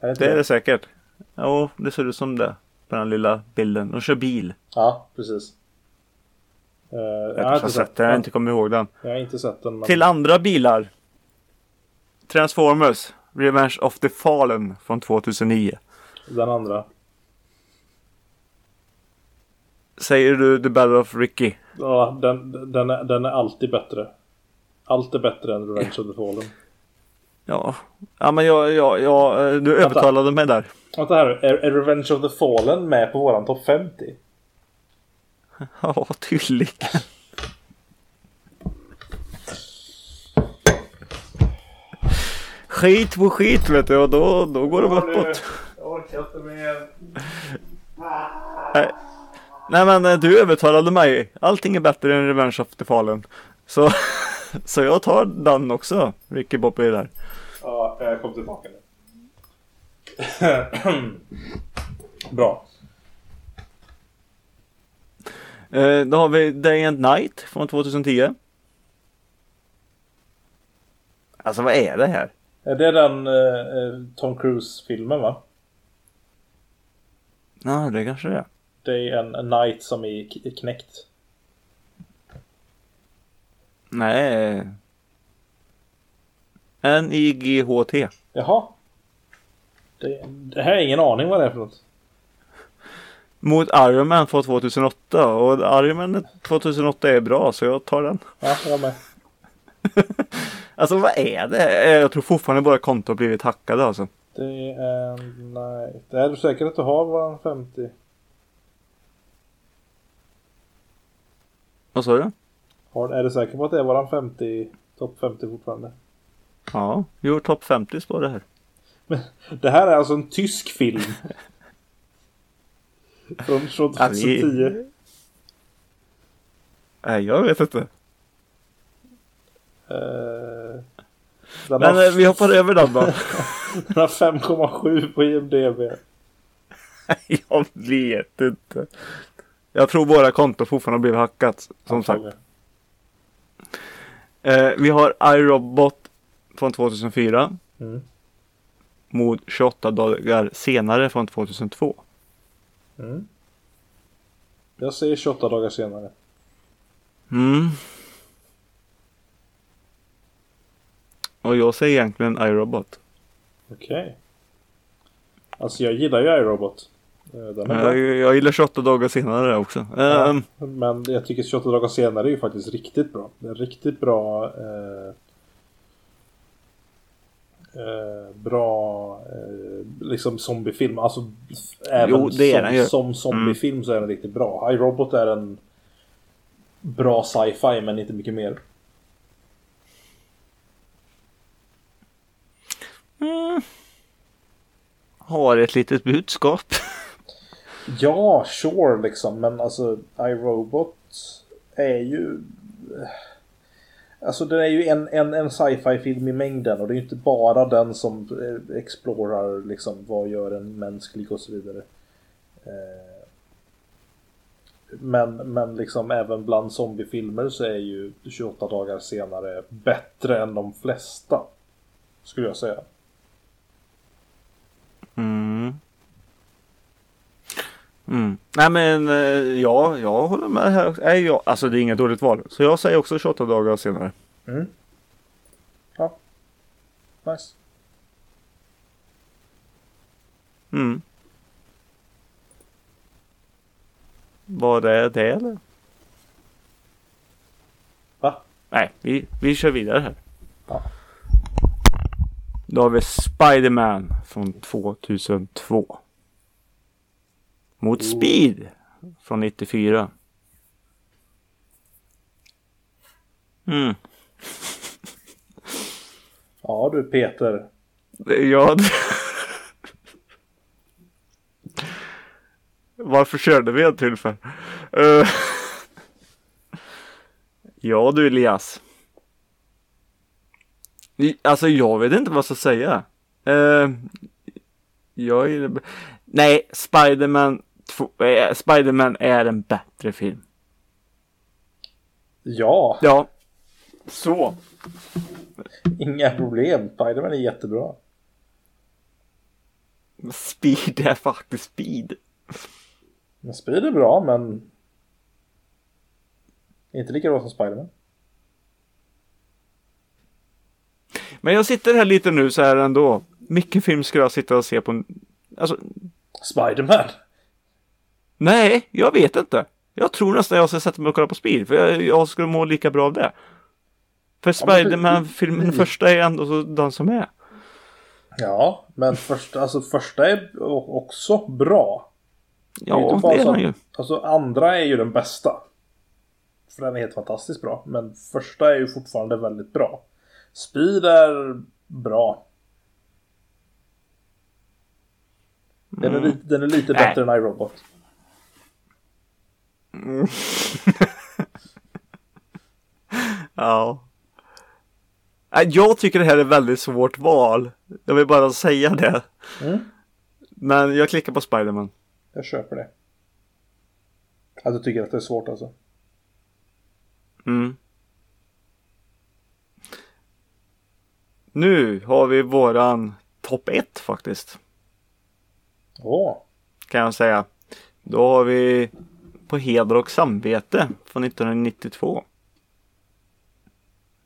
Är det Det är det säkert. Ja, det ser ut som det. På den lilla bilden. De kör bil. Ja, precis. Uh, jag, jag har inte sett den, jag har inte kommit ihåg den. Jag har inte sett den. Men... Till andra bilar. Transformers. Revenge of the Fallen från 2009. Den andra. Säger du The Battle of Ricky? Ja, den, den, är, den är alltid bättre. Allt är bättre än Revenge of the Fallen. Ja, ja men jag, jag, jag du övertalade mig där. Vänta här, är, är Revenge of the Fallen med på våran topp 50? Ja, tydligen. skit på skit vet du och då, då går det uppåt. Jag orkar inte mer. Nej. Nej men eh, du övertalade mig. Allting är bättre än Revenge of the Fallen. Så, så jag tar den också. Ricky Bobby där. Ja, jag kom tillbaka nu. Bra. Eh, då har vi Day and Night från 2010. Alltså vad är det här? Är det den eh, Tom Cruise-filmen va? Ja, det kanske det är. Är en, en night som är knäckt. Nej. N-I-G-H-T. Jaha. Det, det här är ingen aning vad det är för något. Mot Iron Man från 2008 och Iron Man 2008 är bra så jag tar den. Ja, jag med. alltså vad är det? Jag tror fortfarande bara kontot har blivit hackade alltså. Det är nej. Det är du säker att du har våran 50? Vad sa du? Har, är du säker på att det är våran 50? Topp 50 fortfarande? Ja, jo topp 50 står det här. Men det här är alltså en tysk film. Från 2010. Nej, jag vet inte. Uh, Men har... vi hoppar över den då. den har 5,7 på IMDB. jag vet inte. Jag tror våra konton fortfarande har blivit hackat. Som sagt. Eh, vi har iRobot från 2004. Mm. Mot 28 dagar senare från 2002. Mm. Jag säger 28 dagar senare. Mm. Och jag säger egentligen iRobot. Okej. Okay. Alltså jag gillar ju iRobot. Eh, jag, jag gillar 28 dagar senare också. Ja, um, men jag tycker 28 dagar senare är ju faktiskt riktigt bra. Det är riktigt bra eh, eh, bra eh, liksom zombiefilm. Alltså även jo, det är som, den som zombiefilm mm. så är den riktigt bra. iRobot är en bra sci-fi men inte mycket mer. Mm. Har ett litet budskap. ja, sure liksom. Men alltså iRobot är ju... Alltså det är ju en, en, en sci-fi film i mängden och det är ju inte bara den som eh, explorar liksom vad gör en mänsklig och så vidare. Eh, men, men liksom även bland zombiefilmer så är ju 28 dagar senare bättre än de flesta. Skulle jag säga. Mm. Mm. Nej men eh, ja, jag håller med här. Nej, jag, alltså det är inget dåligt val. Så jag säger också 28 dagar senare. Mm. Ja. Nice. Mm. Var det det eller? Va? Nej, vi, vi kör vidare här. Ja. Då har vi Spiderman från 2002. Mot oh. Speed från 94. Mm. Ja du Peter. Ja. Varför körde vi en till för? Uh. Ja du Elias. Alltså jag vet inte vad jag ska säga. Uh, jag är... Nej, Spiderman äh, Spiderman är en bättre film. Ja. Ja. Så. Inga problem. Spiderman är jättebra. Speed är faktiskt speed. Men Speed är bra men inte lika bra som Spiderman. Men jag sitter här lite nu så här ändå. Vilken film ska jag sitta och se på? Alltså, Spiderman? Nej, jag vet inte. Jag tror nästan jag ska sätta mig och kolla på Speed. För jag, jag skulle må lika bra av det. För men för- Spiderman-filmen, den första är ändå så den som är. Ja, men första, alltså, första är också bra. Det är Ja, inte bara det är den ju. Alltså andra är ju den bästa. För den är helt fantastiskt bra. Men första är ju fortfarande väldigt bra. Speed är bra. Den är, lite, den är lite bättre än iRobot. Ja. Nej, Jag tycker det här är ett väldigt svårt val. Jag vill bara säga det. Mm. Men jag klickar på Spiderman. Jag köper det. Att du tycker att det är svårt alltså. Mm. Nu har vi våran topp 1 faktiskt. Åh. Kan jag säga. Då har vi På heder och samvete från 1992.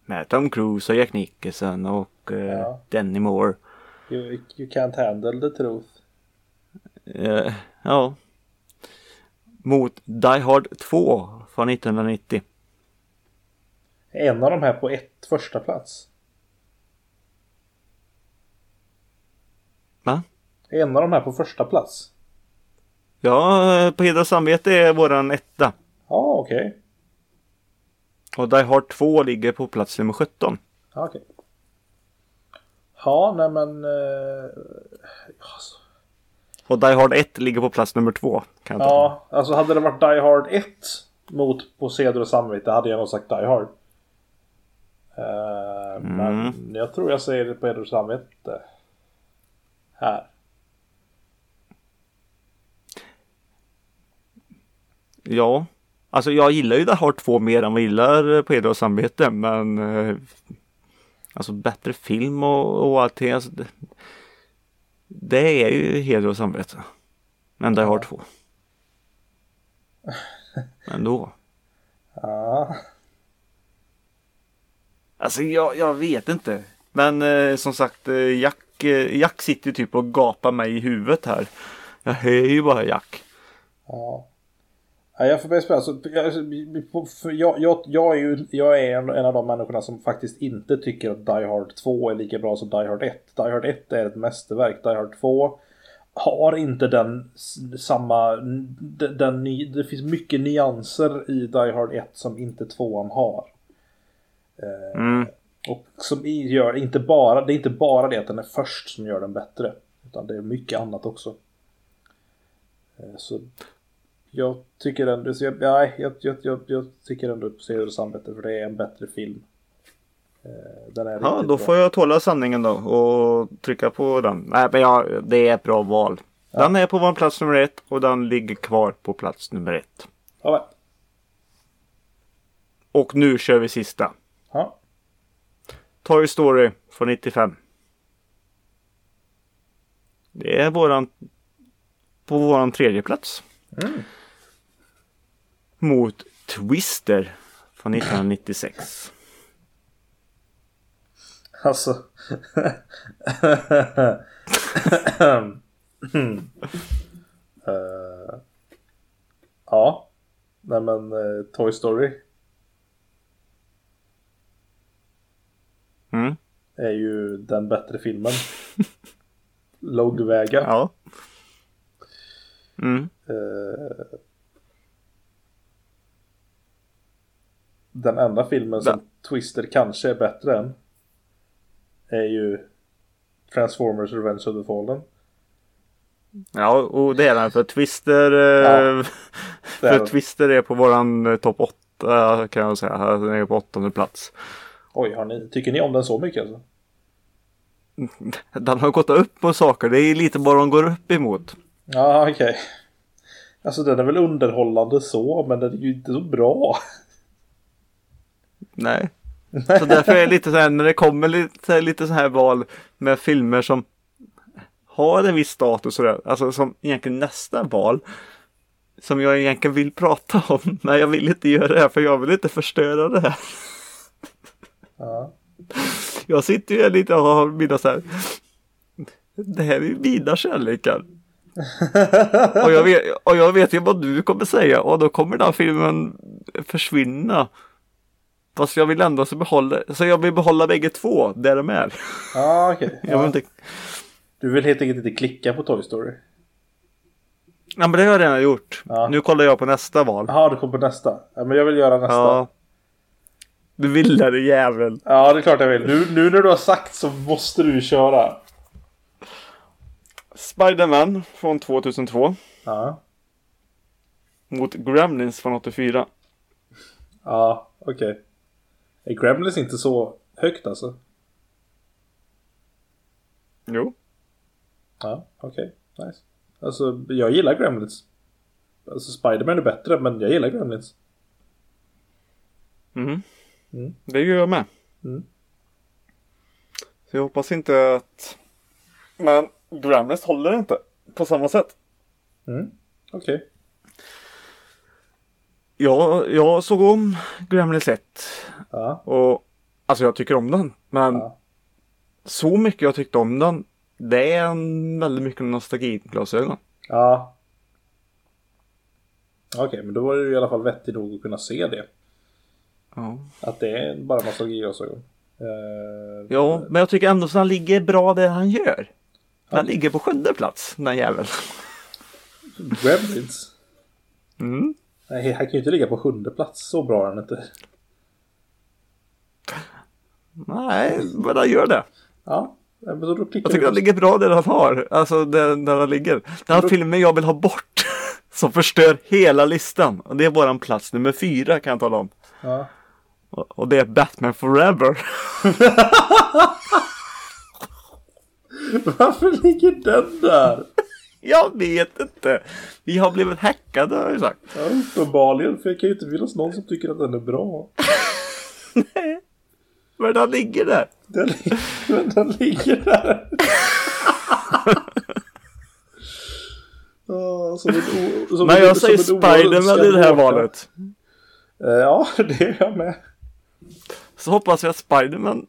Med Tom Cruise och Jack Nicholson och eh, Ja. Denny Moore. You, you can't handle the truth. Eh, ja. Mot Die Hard 2 från 1990. En av de här på ett första plats. Va? En av de här på första plats. Ja, På heder och samvete är våran etta. Ja, okej. Och Die Hard 2 ligger på plats nummer 17. Ja, okej. Ja, nej men... Eh, alltså. Och Die Hard 1 ligger på plats nummer 2. Kan jag ta. Ja, alltså hade det varit Die Hard 1 mot På seder och samvete hade jag nog sagt Die Hard. Eh, Men jag tror jag säger det på heder och samvete. Här. Ja. Alltså jag gillar ju Die Hard 2 mer än vad jag gillar eh, På heder och samvete. Men eh, Alltså bättre film och, och allting. Alltså, det, det är ju heder och samvete. Men Die Hard 2. Ändå. Ja. Alltså jag, jag vet inte. Men eh, som sagt eh, Jack, Jack sitter typ och gapar mig i huvudet här. Jag hör ju bara Jack. Ja. Ja, jag får börja spela. Alltså, jag, jag, jag, är ju jag är en, en av de människorna som faktiskt inte tycker att Die Hard 2 är lika bra som Die Hard 1. Die Hard 1 är ett mästerverk. Die Hard 2 har inte den samma... Den, den, det finns mycket nyanser i Die Hard 1 som inte 2 har. Eh, Mm. Och som gör inte bara, det är inte bara det att den är först som gör den bättre. Utan det är mycket annat också. Eh, Så jag tycker ändå, så jag, nej, jag, jag, jag, jag tycker ändå på Seger och samvete för det är en bättre film. Eh, Den är Ja, då bra. får jag tåla sanningen då och trycka på den. Nej, men ja, det är ett bra val. Den är på vår plats nummer ett och den ligger kvar på plats nummer ett. Ja. Och nu kör vi sista. ja. Toy Story från 95. Det är våran på våran tredje plats. Mm. Mot Twister från 1996. Alltså. Eh, ja. Nej men eh, Toy Story Mm. är ju den bättre filmen. Långväga. Ja. Mm. Eh, den enda filmen som Twister kanske är bättre än är ju Transformers Revenge of the Fallen. Ja, och det är den för Twister. Ja, eh, är för den. Twister är på våran eh, topp 8 kan jag säga. Den är på åttonde plats. Oj, har ni, tycker ni om den så mycket alltså? Den har gått upp på saker. Det är lite vad de går upp emot. Ja, okej. Alltså den är väl underhållande så, men den är ju inte så bra. Nej. Så därför är det lite så här när det kommer lite, lite så här val med filmer som har en viss status och det. Alltså som egentligen nästa val. Som jag egentligen vill prata om. Men jag vill inte göra det här för jag vill inte förstöra det här. Ja. Jag sitter ju lite och har mina så här. Det här är ju mina kärlekar. och, jag vet, och jag vet ju vad du kommer säga och då kommer den här filmen försvinna. Fast jag vill ändå så behålla, så jag vill behålla bägge två där de är. Ja, okej. Jag vill inte, Du vill helt enkelt inte klicka på Toy Story? ja men det har jag redan gjort. Ja. Nu kollar jag på nästa val. Jaha, du kommer på nästa. Ja, men jag vill göra nästa. Ja. Ja, Du ville det jävel. det är klart jag vill. Nu, nu när du har sagt så måste du köra. Spiderman från 2002 Ja, mot Gremlins från 84. ja okej. Är Gremlins inte så högt alltså? Jo. Ja, okej. Nice. Alltså, jag gillar Gremlins. Alltså, Spiderman är bättre, men jag gillar Gremlins. Mhm. Mm. Det gör jag med. Mm. Så jag hoppas inte att... Men Gremlins håller inte på samma sätt. Mm. Okej. Jag, jag såg om Gremlins 1 Ja. och alltså jag tycker om den. Men Ja. så mycket jag tyckte om den. Det är en väldigt mycket nostalgiglasögon. Ja. Okej, men då var det i alla fall vettigt nog att kunna se det. Ja. Att det är bara nostalgiglasögon. Uh, ja, men jag tycker ändå att han ligger bra där han gör. Han ligger på sjunde plats, den jäveln. Gremlins? Mm. Nej, han kan ju inte ligga på sjunde plats. Så bra är han inte. Nej, men han gör det. Ja, men då klickar Jag tycker han ligger bra där han har. Alltså där, där han ligger. Den här då- filmen jag vill ha bort. Som förstör hela listan. Och det är våran plats nummer fyra kan jag tala om. Ja. Och och det är Batman Forever. Varför ligger den där? jag vet inte. Vi har blivit hackade har jag sagt. Ja, uppenbarligen. För det kan ju inte finnas någon som tycker att den är bra. Men den ligger där. Den, men den ligger där. Ja, som o- som en- jag säger Spiderman i det här valet. Eh, Ja, det är jag med. Så hoppas jag att Spiderman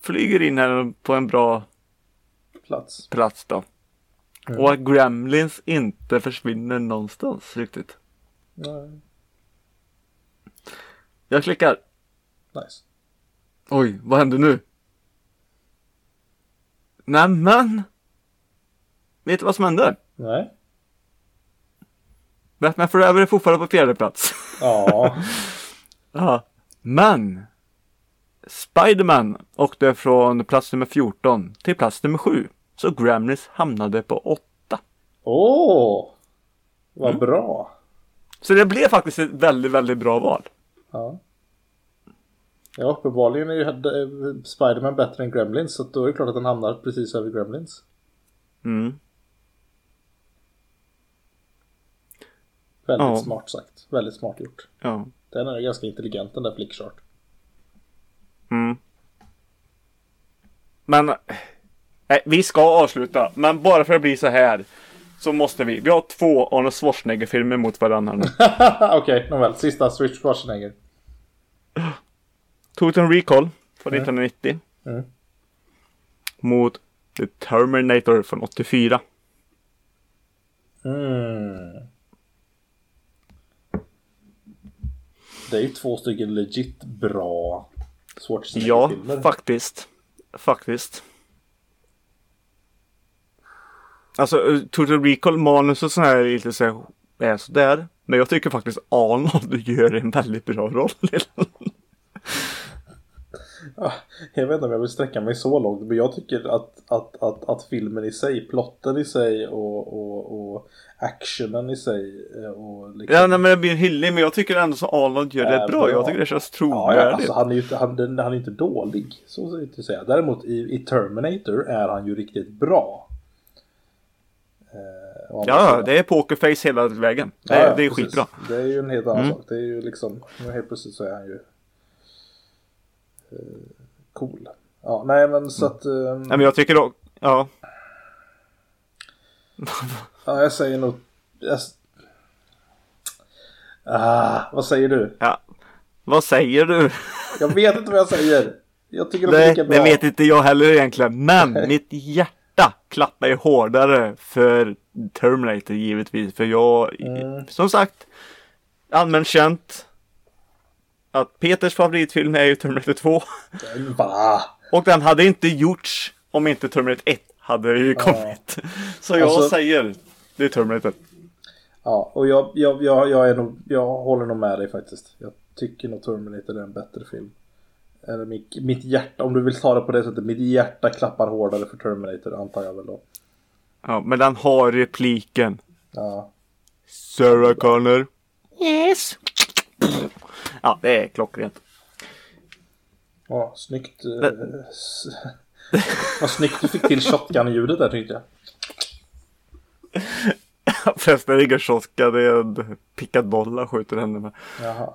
flyger in här på en bra Plats. plats då. Och att Gremlins inte försvinner någonstans riktigt. Nej, Jag klickar. Nice. Oj, vad händer nu? Nämen! Vet du vad som händer? Nej. Batman Forever är fortfarande på fjärde plats. Ja. ja. Men! Spiderman åkte från plats nummer 14 till plats nummer 7. Så Gremlins hamnade på 8. Åh! vad Mm. bra. Så det blev faktiskt ett väldigt, väldigt bra val. Ja. Ja, uppenbarligen är ju eh, Spiderman bättre än Gremlins. Så då är det klart att den hamnar precis över Gremlins. Mm. Väldigt Ja. smart sagt. Väldigt smart gjort. Ja. Den är ganska intelligent den där flickchart. Mm. Men nej, vi ska avsluta. Men bara för att bli så här så måste vi. Vi har två Arnold Schwarzenegger-filmer mot varandra nu. Okej, nåväl. Sista Switch Schwarzenegger. Total Recall från 1990. Mm. Mot The Terminator från 84. Mm. Det är ju två stycken legit bra Ja, Schwarzenegger-filmer. faktiskt. Faktiskt. Alltså eh, Total Recall manus och sån här är lite så här, är sådär. Men jag tycker faktiskt Arnold gör en väldigt bra roll. Jag vet inte om jag vill sträcka mig så långt, men jag tycker att, att, att, att filmen i sig, plotten i sig och, och, och actionen i sig eh, och liksom... Ja, nej, men det blir en hyllning, men jag tycker ändå så Arnold gör det Äh, bra. bra. Jag tycker det känns Ja, ja, trovärdigt. alltså han är ju inte, han, han är inte dålig. Så inte säga. Däremot i, i Terminator är han ju riktigt bra. Eh, ja, det är pokerface hela vägen. Det, Ja, ja, det är skitbra. Det är ju en helt annan Mm. sak. Det är ju liksom, helt plötsligt så är han ju cool. Ja, nej men så att... Eh, Nej, men jag tycker då, ja. Ja, jag säger nog... Jag... Ah, vad säger du? Ja. Vad säger du? Jag vet inte vad jag säger. Jag tycker de Nej, lika bra. det vet inte jag heller egentligen. Men mitt hjärta klappar ju hårdare för Terminator givetvis. För jag, Mm. som sagt, allmänt känt att Peters favoritfilm är ju Terminator 2. Va? Och den hade inte gjorts om inte Terminator 1 hade ju kommit. Så jag Alltså- säger det är Terminator. Ja, och jag, jag, jag, jag, är nog, jag håller nog med dig faktiskt. Jag tycker nog Terminator är en bättre film. Eller mitt, mitt hjärta, om du vill ta det på det sättet, mitt hjärta klappar hårdare för Terminator antar jag väl då. Ja, men den har repliken. Ja, Sarah Connor. Yes. Ja, det är klockrent. ja snyggt. eh, s- Vad snyggt du fick till shotgun-ljudet där tyckte jag. Förresten, det är ingen shotgun, det är en pickad boll han skjuter henne med. Jaha.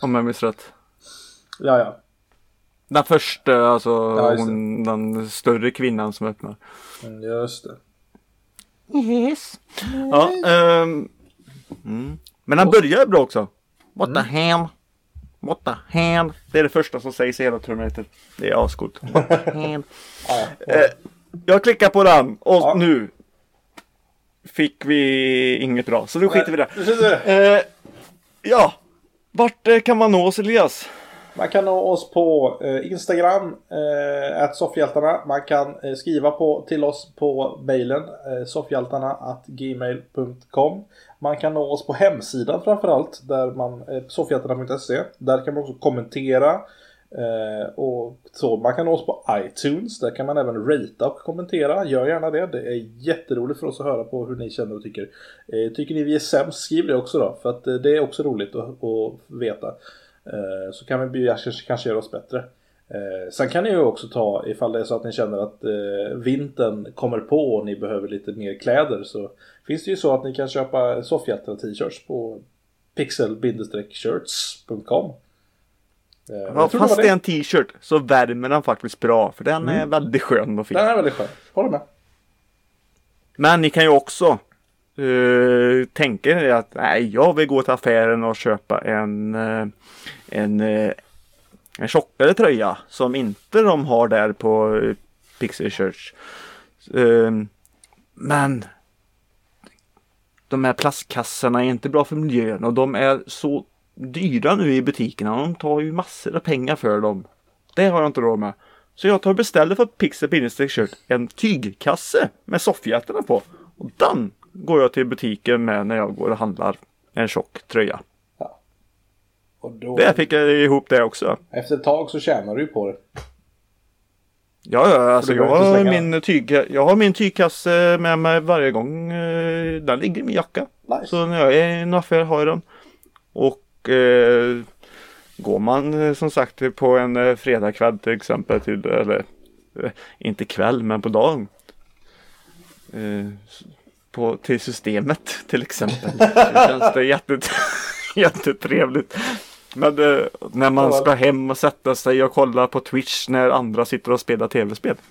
Om jag minns rätt. Ja, ja. Den första, alltså Ja, hon, den större kvinnan som öppnar. Mm, Just det. Yes. Ja, ehm, mm. Men den börjar bra också. What the ham? What the ham? Det är det första som sägs i hela Terminator. Det är ascoolt. What the? Ja, ja. Eh, jag klickar på den och Ja. nu fick vi inget bra. Så nu skiter vi i det. Nu skiter vi i det. Eh, ja, vart eh, kan man nå oss Elias? Man kan nå oss på eh, Instagram, eh, soffhjältarna. Man kan eh, skriva på, till oss på mejlen, eh, soffhjältarna.gmail.com. Man kan nå oss på hemsidan framförallt, där man, eh, soffhjältarna.se. Där kan man också kommentera. Eh, och så, man kan nå oss på iTunes, där kan man även ratea och kommentera. Gör gärna det, det är jätteroligt för oss att höra på hur ni känner och tycker. Eh, tycker ni vi är sämst, skriv det också då, för att eh, det är också roligt att, att veta. Eh, Så kan vi kanske, kanske göra oss bättre. Eh, Sen kan ni ju också ta, ifall det är så att ni känner att eh, vintern kommer på och ni behöver lite mer kläder så finns det ju så att ni kan köpa soffhjältar t-shirts på pixel-shirts.com. Eh, Ja, fast var det är en t-shirt så värmer den faktiskt bra. För den är väldigt skön och fin. Den är väldigt skön, håller med. Men ni kan ju också Eh, tänker tänka att nej, jag vill gå till affären och köpa en, eh, en, eh, en tjockare tröja som inte de har där på Pixie Church. Men de här plastkassarna är inte bra för miljön och de är så dyra nu i butikerna. De tar ju massor av pengar för dem. Det har jag inte råd med. Så jag tar och beställer för Pixel Bindestrek Shirt en tygkasse med soffhjältarna på. Och den går jag till butiken med när jag går och handlar en tjock tröja. Och då, Där fick jag ihop det också. Efter ett tag så tjänar du ju på det. Ja, ja alltså jag har, min tyg, jag har min tygkasse med mig varje gång. eh, Den ligger i min jacka. Nice. Så när jag är i en affär har jag den. Och eh, går man eh, som sagt på en eh, fredagkväll till exempel till, eller inte kväll men på dagen. Eh, på, till systemet till exempel. Så känns det jättet, jättetrevligt. Men eh, när man ska hem och sätta sig och kolla på Twitch när andra sitter och spelar tv-spel.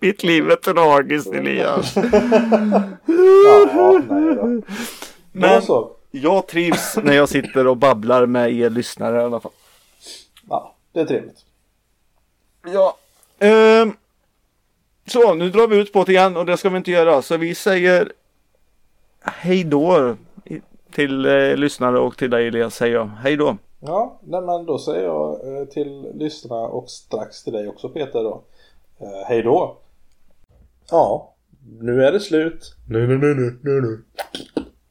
Mitt liv är tragiskt Elias. Men jag trivs när jag sitter och babblar med er lyssnare i alla fall. Ja, det är trevligt. Ja. ehm, så, nu drar vi ut på det igen och det ska vi inte göra. Så vi säger hej då till eh, lyssnare och till dig Elias säger jag. Hej då. Ja, nej, men då säger jag eh, till lyssnarna och strax till dig också Peter då. Eh, hej då! Ja, nu är det slut. Nu, nu, nu, nu, nu, nu.